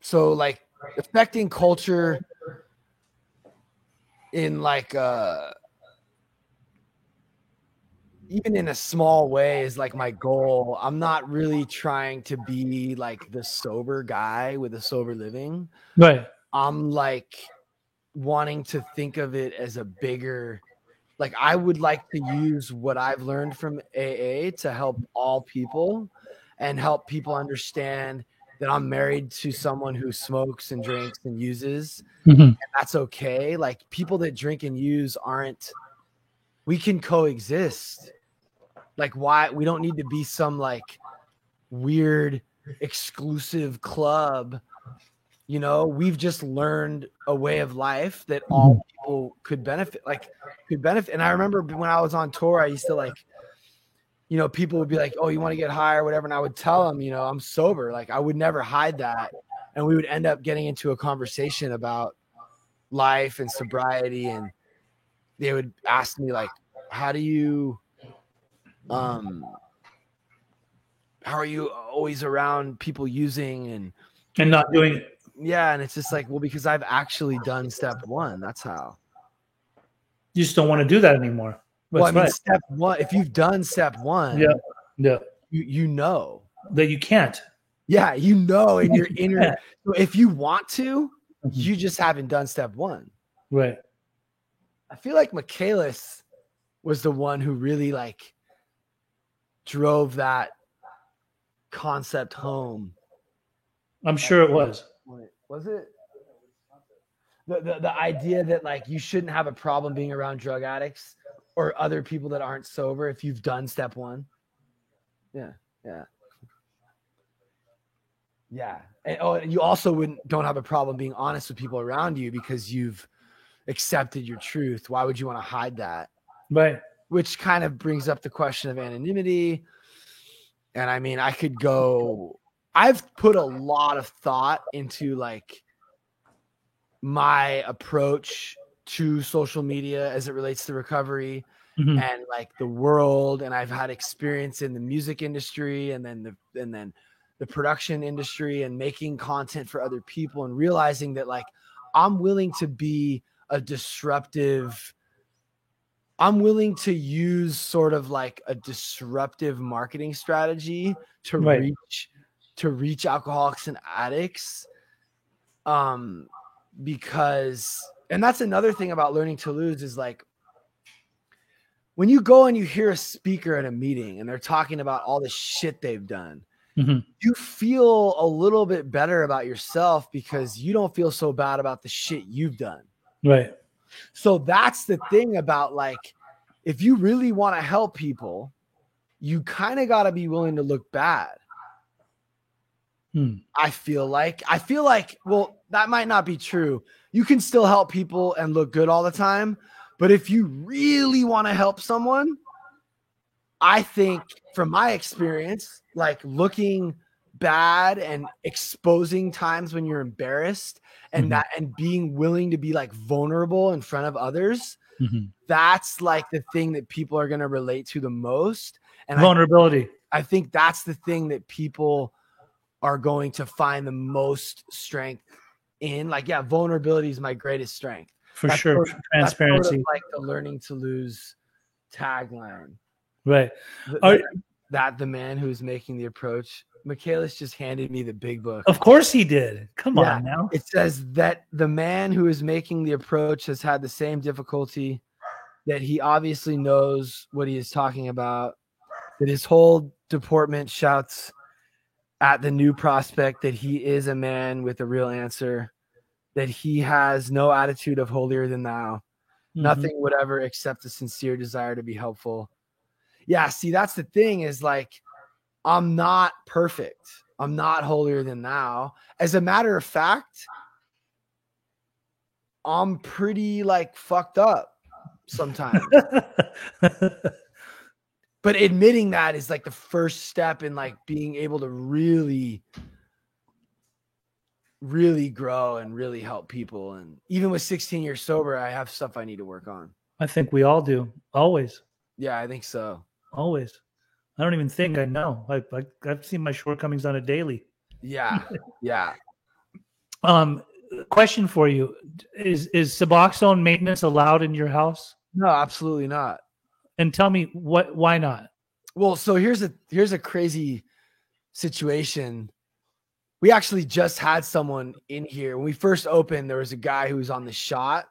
so like affecting culture in like uh even in a small way is like my goal. I'm not really trying to be like the sober guy with a sober living. Right. I'm like wanting to think of it as a bigger like I would like to use what I've learned from AA to help all people and help people understand that I'm married to someone who smokes and drinks and uses Mhm. and that's okay. Like people that drink and use aren't we can coexist. Like why we don't need to be some like weird exclusive club. You know, we've just learned a way of life that all people could benefit like could benefit. And I remember when I was on tour, I used to like you know, people would be like, "Oh, you want to get high or whatever," and I would tell them, you know, I'm sober. Like I would never hide that, and we would end up getting into a conversation about life and sobriety, and they would ask me like, "How do you, um, how are you always around people using and And not doing it. Yeah?" And it's just like, well, because I've actually done step one. That's how. You just don't want to do that anymore. That's well, I mean, right. step one. If you've done step one, Yeah. Yeah. you you know. That you can't. Yeah, you know in your inner. Yeah. So if you want to, Mhm. you just haven't done step one. Right. I feel like Michaelis was the one who really like drove that concept home. I'm sure it was. Was it? The, the the idea that like you shouldn't have a problem being around drug addicts or other people that aren't sober if you've done step one. Yeah, yeah. Yeah. And, oh, and you also wouldn't don't have a problem being honest with people around you because you've accepted your truth. Why would you want to hide that? Right. which kind of brings up the question of anonymity. And I mean, I could go, I've put a lot of thought into like my approach to social media as it relates to recovery Mhm. and like the world. And I've had experience in the music industry and then the, and then the production industry and making content for other people and realizing that like I'm willing to be a disruptive I'm willing to use sort of like a disruptive marketing strategy to Right. reach to reach alcoholics and addicts Um, because and that's another thing about learning to lose is like when you go and you hear a speaker at a meeting and they're talking about all the shit they've done, Mhm. you feel a little bit better about yourself because you don't feel so bad about the shit you've done. Right. So that's the thing about like, if you really want to help people, you kind of got to be willing to look bad. Hmm. I feel like, I feel like, well, that might not be true. You can still help people and look good all the time. But if you really want to help someone, I think from my experience, like looking bad and exposing times when you're embarrassed and Mhm. that and being willing to be like vulnerable in front of others Mhm. that's like the thing that people are going to relate to the most and I, Vulnerability. I think that's the thing that people are going to find the most strength in like yeah vulnerability is my greatest strength For That's sure. sort of- that's sort of Transparency. like the learning to lose tagline right. Are- that, that the man who's making the approach michaelis just handed me the big book Of course he did. Come Yeah. on now. it says that the man who is making the approach has had the same difficulty that he obviously knows what he is talking about that his whole deportment shouts at the new prospect that he is a man with a real answer that he has no attitude of holier than thou. Mhm. nothing whatever except a sincere desire to be helpful. Yeah see that's the thing is like i'm not perfect. I'm not holier than thou. As a matter of fact i'm pretty like fucked up sometimes but admitting that is like the first step in like being able to really really grow and really help people and even with 16 years sober i have stuff i need to work on I think we all do. Always. yeah i think so Always. I don't even think I know. I, I I've seen my shortcomings on a daily. yeah yeah Um, question for you: Is is Suboxone maintenance allowed in your house? no absolutely not And tell me what? Why not? well so here's a here's a crazy situation we actually just had someone in here when we first opened there was a guy who was on the shot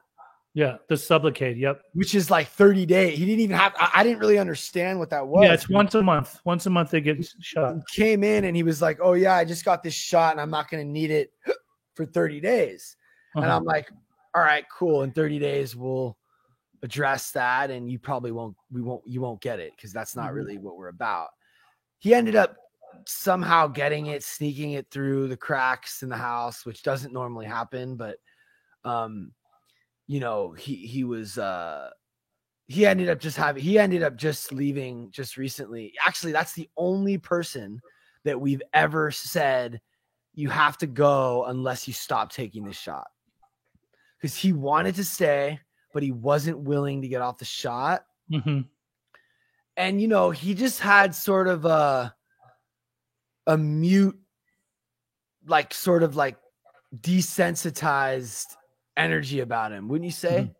Yeah, the Sublocade. Yep. which is like 30 days he didn't even have i, I didn't really understand what that was yeah, it's once a month. Once a month they get shot. He came in and he was like oh yeah i just got this shot and i'm not going to need it for 30 days and Uh-huh. i'm like all right cool in 30 days we'll address that and you probably won't we won't you won't get it because that's not Mhm. really what we're about. He ended up somehow getting it sneaking it through the cracks in the house which doesn't normally happen but um you know he he was uh he ended up just having he ended up just leaving just recently. Actually that's the only person that we've ever said you have to go unless you stop taking this shot. Because he wanted to stay but he wasn't willing to get off the shot Mhm. and you know he just had sort of a a mute like sort of like desensitized energy about him wouldn't you say Mhm.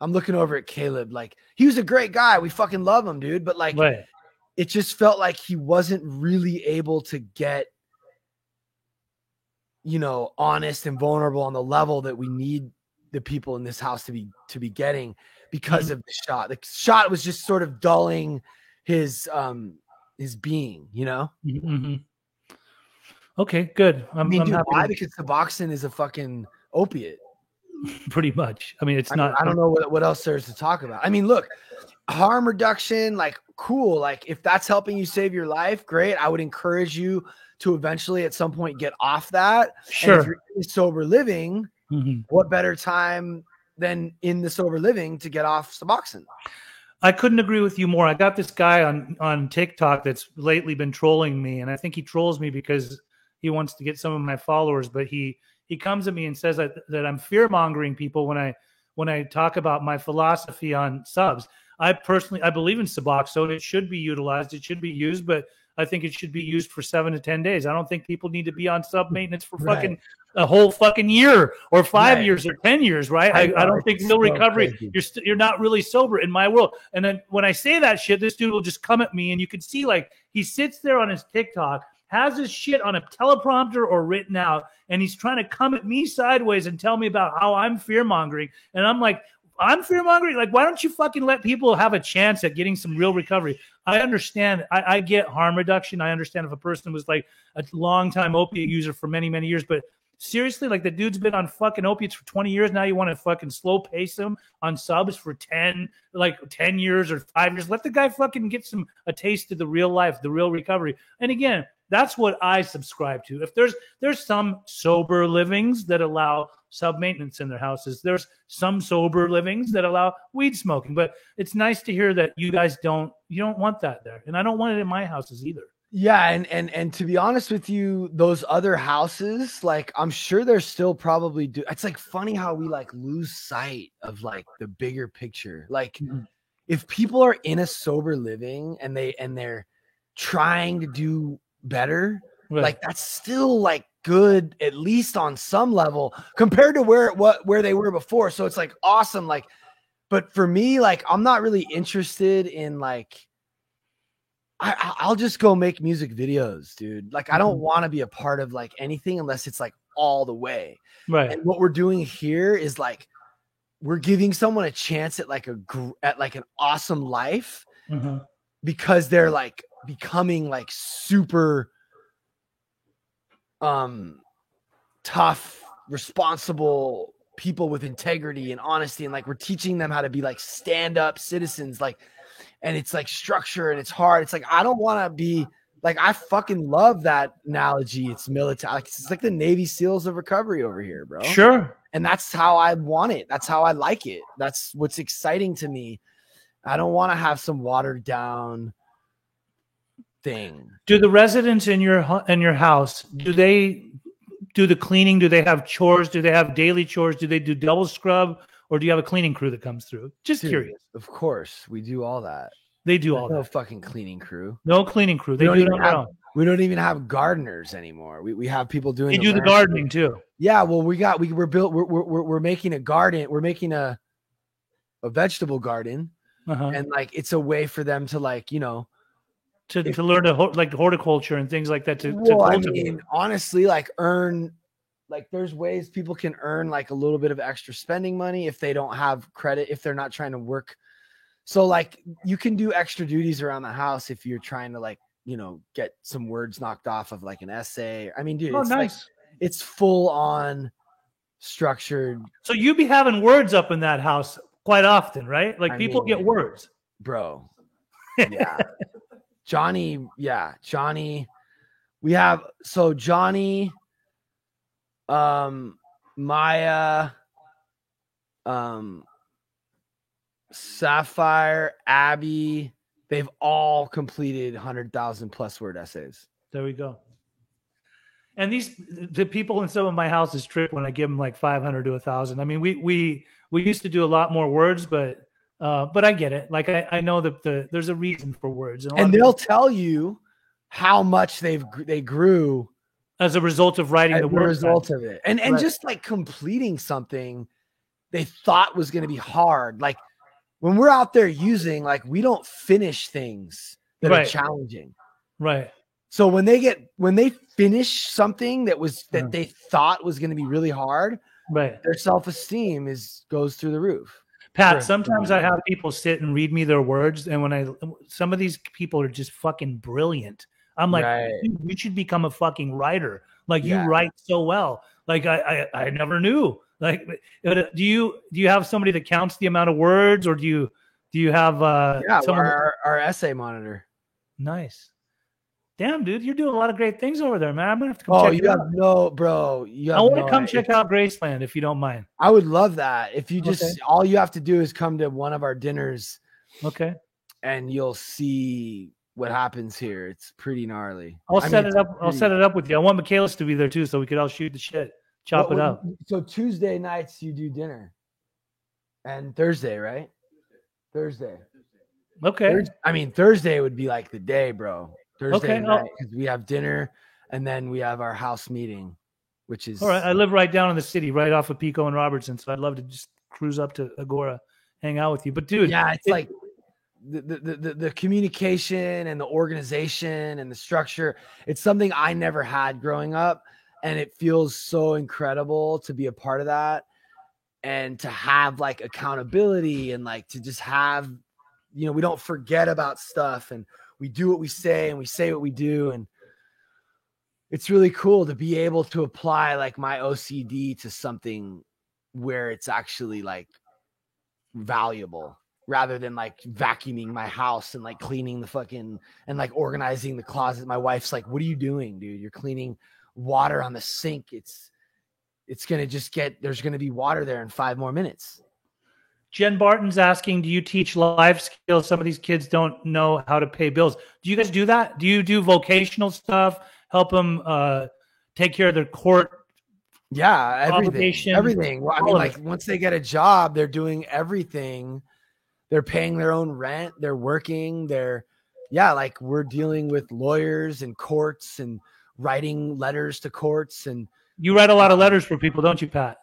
i'm looking over at caleb like he was a great guy we fucking love him dude but like Right. it just felt like he wasn't really able to get you know honest and vulnerable on the level that we need the people in this house to be to be getting because of the shot the shot was just sort of dulling his um his being you know Mhm. Okay, good. I'm, i mean I'm dude, happy. why because suboxone is a fucking opiate pretty much. I mean, it's I, not. I don't know what, what else there's to talk about i mean look harm reduction like cool like if that's helping you save your life great i would encourage you to eventually at some point get off that Sure. sober living Mhm. what better time than in the sober living to get off suboxone I couldn't agree with you more. I got this guy on on TikTok that's lately been trolling me, and I think he trolls me because he wants to get some of my followers. But he he comes at me and says that, that I'm fear mongering people when I when I talk about my philosophy on subs. I personally I believe in Suboxone. It should be utilized. It should be used, but I think it should be used for seven to ten days. I don't think people need to be on sub maintenance for Right. fucking a whole fucking year or five Right. years or ten years, right? I I, don't think so recovery. crazy. You're st- you're not really sober in my world. And then when I say that shit, this dude will just come at me, and you can see like he sits there on his TikTok has his shit on a teleprompter or written out, and he's trying to come at me sideways and tell me about how I'm fear mongering. And I'm like, I'm fear mongering. Like, why don't you fucking let people have a chance at getting some real recovery? I understand. I, I get harm reduction. I understand if a person was like a long time opiate user for many, many years, but seriously, like the dude's been on fucking opiates for 20 years. Now you want to fucking slow pace him on subs for 10, like 10 years or five years. Let the guy fucking get some a taste of the real life, the real recovery. And again, that's what I subscribe to. If there's there's some sober livings that allow sub maintenance in their houses. There's some sober livings that allow weed smoking, but it's nice to hear that you guys don't you don't want that there, and I don't want it in my houses either. Yeah, and and and to be honest with you, those other houses, like I'm sure they're still probably do. It's like funny how we like lose sight of like the bigger picture. Like Mm-hmm. if people are in a sober living and they and they're trying to do better, Right. like that's still like good at least on some level compared to where what where they were before. So it's like awesome. Like, but for me, like I'm not really interested in like I, I'll just go make music videos, dude. Like, I don't Mhm. want to be a part of like anything unless it's like all the way. right. And what we're doing here is like we're giving someone a chance at like a at like an awesome life Mhm. because they're like becoming like super um tough, responsible people with integrity and honesty and like we're teaching them how to be like stand up citizens like and it's like structure and it's hard. It's like I don't want to be like I fucking love that analogy. It's military. Like, it's like the Navy SEALs of recovery over here, bro. Sure. And that's how I want it. That's how I like it. That's what's exciting to me. I don't want to have some watered down thing. Do the residents in your in your house do they do the cleaning? Do they have chores? Do they have daily chores? Do they do double scrub, or do you have a cleaning crew that comes through? Just Dude, curious. Of course, we do all that. They do all no that. fucking cleaning crew. No cleaning crew. They don't do it even on their have- own. We don't even have gardeners anymore. We, we have people doing They do the gardening too. Yeah, well, we got we we're built we're we're, we're making a garden. We're making a a vegetable garden, Uh-huh. and like it's a way for them to like you know. To, if- to learn to ho- like horticulture and things like that. To, to Well, I mean, honestly, like earn like there's ways people can earn like a little bit of extra spending money if they don't have credit if they're not trying to work. So like you can do extra duties around the house if you're trying to like you know get some words knocked off of like an essay. I mean, dude, oh, it's like nice. it's full on structured so you be having words up in that house quite often, right? Like I people mean- get words. bro. Yeah. Johnny, yeah, Johnny. We have so Johnny, um, Maya, um, Sapphire, Abby, they've all completed 100,000 plus word essays. There we go. And these the people in some of my houses trip when I give them like 500 to a thousand. I mean, we we we used to do a lot more words, but uh, but I get it. Like I, I know that the there's a reason for words, a lot And they'll people- tell you how much they've they grew as a result of writing the a words. result of it. And and Right. just like completing something they thought was going to be hard. Like when we're out there using, like we don't finish things that Right. are challenging. right. So when they get when they finish something that was that Uh-huh. they thought was going to be really hard, Right. their self-esteem is goes through the roof. Pat, Sure. sometimes I have people sit and read me their words, and when I some of these people are just fucking brilliant. I'm like, Right. "Dude, you should become a fucking writer. Like Yeah. you write so well. Like I, I, I never knew. Like, uh, do you do you have somebody that counts the amount of words, or do you do you have uh Yeah, someone? our, our essay monitor. nice. Damn, dude, you're doing a lot of great things over there, man. I'm gonna have to come Oh, check you have out. no, bro. You have I want to no come idea. check out Graceland if you don't mind. I would love that. If you just Okay. all you have to do is come to one of our dinners Okay, and you'll see what happens here. It's pretty gnarly. I'll I set it's it up. I'll set it up with you. I want Michaelis to be there too, so we could all shoot the shit, chop What- it up. So Tuesday nights you do dinner, and Thursday, right? Thursday. Okay. Thurs- I mean Thursday would be like the day, bro. Thursday Okay, night because we have dinner and then we have our house meeting, which is All right. I live right down in the city, right off of Pico and Robertson, so I'd love to just cruise up to Agoura, hang out with you. But dude, yeah, it's it- like the, the, the, the communication and the organization and the structure. It's something I never had growing up. And it feels so incredible to be a part of that and to have like accountability and like to just have, you know, we don't forget about stuff and we do what we say and we say what we do. And it's really cool to be able to apply like my OCD to something where it's actually like valuable rather than like vacuuming my house and like cleaning the fucking and like organizing the closet. My wife's like, "What are you doing, dude? You're cleaning water on the sink. It's it's gonna just get there's gonna be water there in five more minutes." Jen Barton's asking, "Do you teach life skills? Some of these kids don't know how to pay bills. Do you guys do that? Do you do vocational stuff? Help them uh, take care of their court yeah, everything, everything. Well, I mean, like once they get a job, they're doing everything. They're paying their own rent. They're working. They're, yeah, like we're dealing with lawyers and courts and writing letters to courts and You write a lot of letters for people, don't you, Pat?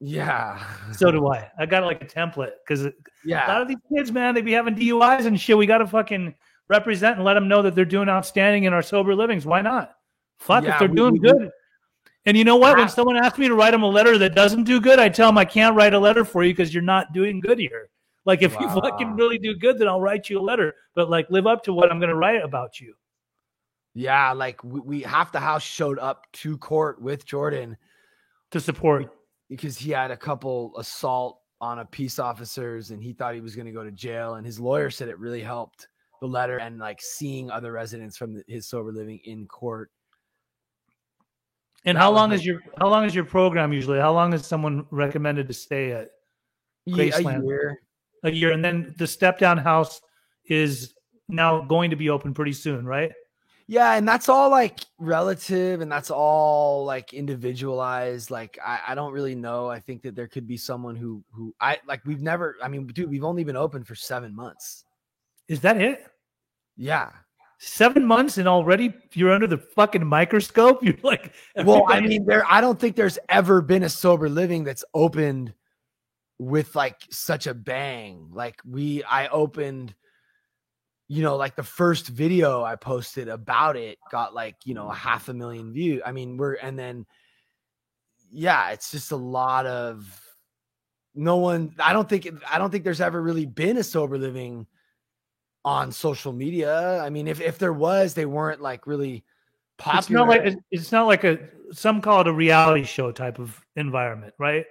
Yeah, So do I. I got like a template because yeah, a lot of these kids, man, they be having DUIs and shit. We got to fucking represent and let them know that they're doing outstanding in our sober livings. Why not? Fuck Yeah, if they're we- doing we- good. And you know what? When someone asks me to write them a letter that doesn't do good, I tell them I can't write a letter for you because you're not doing good here. Like if you fucking really do good, then I'll write you a letter. But like live up to what I'm going to write about you. yeah. Like we, we half the house showed up to court with Jordan to support. Because he had a couple assault on a peace officers and he thought he was going to go to jail and his lawyer said it really helped the letter and like seeing other residents from the, his sober living in court And how long is your how long is your program usually? How long is someone recommended to stay at? Ye- a year A year, and then the step down house is now going to be open pretty soon, right? Yeah and that's all like relative and that's all like individualized like I, I don't really know i think that there could be someone who who i like we've never i mean dude we've only been open for seven months Is that it? yeah Seven months and already you're under the fucking microscope. You're like, well i mean there i don't think there's ever been a sober living that's opened with like such a bang like we i opened you know like the first video i posted about it got like you know a half a million views i mean we're and then yeah it's just a lot of no one i don't think i don't think there's ever really been a sober living on social media i mean if if there was they weren't like really popular it's not like it's not like a some call it a reality show type of environment, right?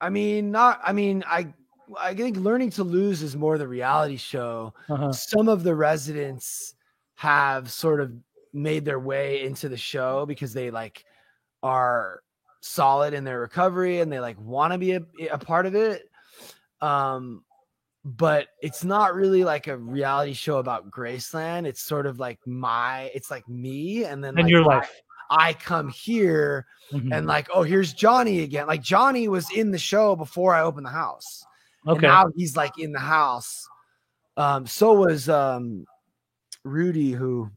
I mean, not. I mean, I I think learning to lose is more the reality show. Uh-huh. Some of the residents have sort of made their way into the show because they like are solid in their recovery and they like want to be a, a part of it. Um, but it's not really like a reality show about Graceland. It's sort of like my, it's like me, and then In like, your I- life. I come here Mhm. and like, oh, here's Johnny again. Like Johnny was in the show before I opened the house. And okay. now he's like in the house. Um, so was um Rudy who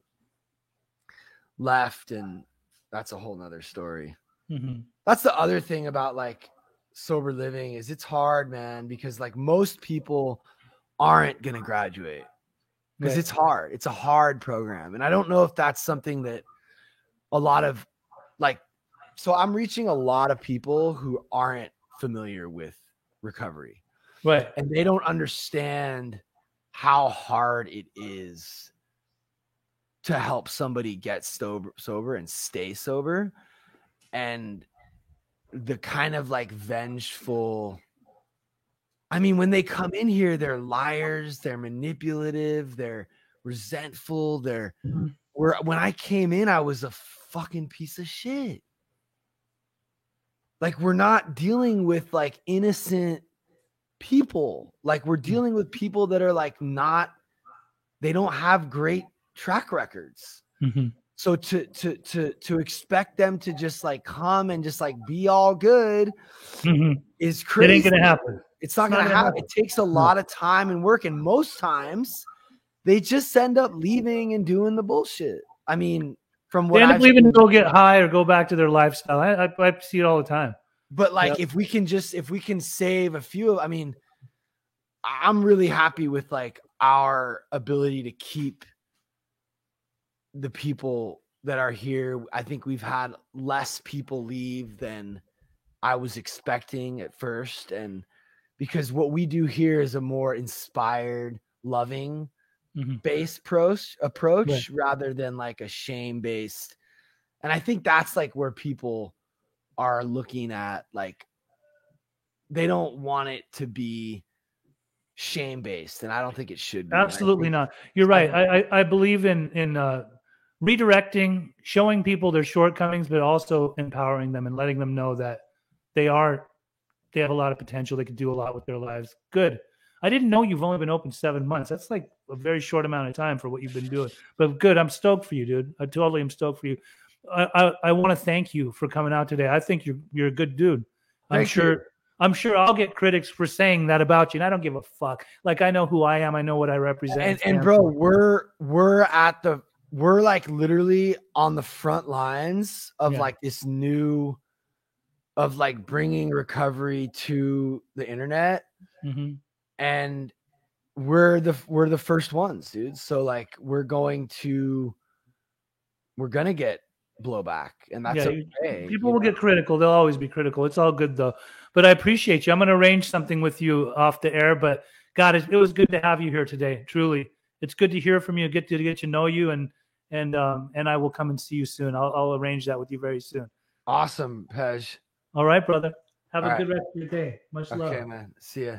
left, and that's a whole nother story. Mhm. That's the other thing about like sober living is it's hard, man, because like most people aren't gonna graduate because Right. it's hard. It's a hard program. And I don't know if that's something that a lot of like so I'm reaching a lot of people who aren't familiar with recovery right. and they don't understand how hard it is to help somebody get sober sober and stay sober and the kind of like vengeful I mean when they come in here they're liars, they're manipulative, they're resentful, they're Mhm. where when I came in I was a fucking piece of shit. Like we're not dealing with like innocent people. Like we're dealing with people that are like not they don't have great track records. Mhm. So to to to to expect them to just like come and just like be all good Mhm. is It crazy. ain't gonna happen. It's not It's gonna gonna happen. happen. It takes a lot of time and work, and most times they just end up leaving and doing the bullshit. I mean, from what They end I've up leaving to go get high or go back to their lifestyle. I, I, I see it all the time. But like, Yep. if we can just if we can save a few, of, I mean, I'm really happy with like our ability to keep the people that are here. I think we've had less people leave than I was expecting at first. And because what we do here is a more inspired, loving Mhm. based approach approach Right. rather than like a shame based. And I think that's like where people are looking at like they don't want it to be shame based, and I don't think it should be. Absolutely not. You're right. I, I, I believe in in uh, redirecting, showing people their shortcomings, but also empowering them and letting them know that they are they have a lot of potential. They could do a lot with their lives. Good. I didn't know you've only been open seven months. That's like a very short amount of time for what you've been doing. But good. I'm stoked for you, dude. I totally am stoked for you. I I, I want to thank you for coming out today. I think you're you're a good dude. I'm Thank you. sure. I'm sure I'll get critics for saying that about you, and I don't give a fuck. Like I know who I am. I know what I represent. and and bro, for. we're we're at the we're like literally on the front lines of Yeah. like this new of like bringing recovery to the internet Mhm. and we're the we're the first ones dude so like we're going to we're gonna get blowback and that's Yeah, okay People will know? get critical. They'll always be critical. It's all good though. But I appreciate you. I'm going to arrange something with you off the air. But God, it, it was good to have you here today. Truly, it's good to hear from you. Get to get to know you, and and um and I will come and see you soon. I'll, I'll arrange that with you very soon. awesome Pej. All right, brother. Have All a right. good rest of your day. Much love. okay man see ya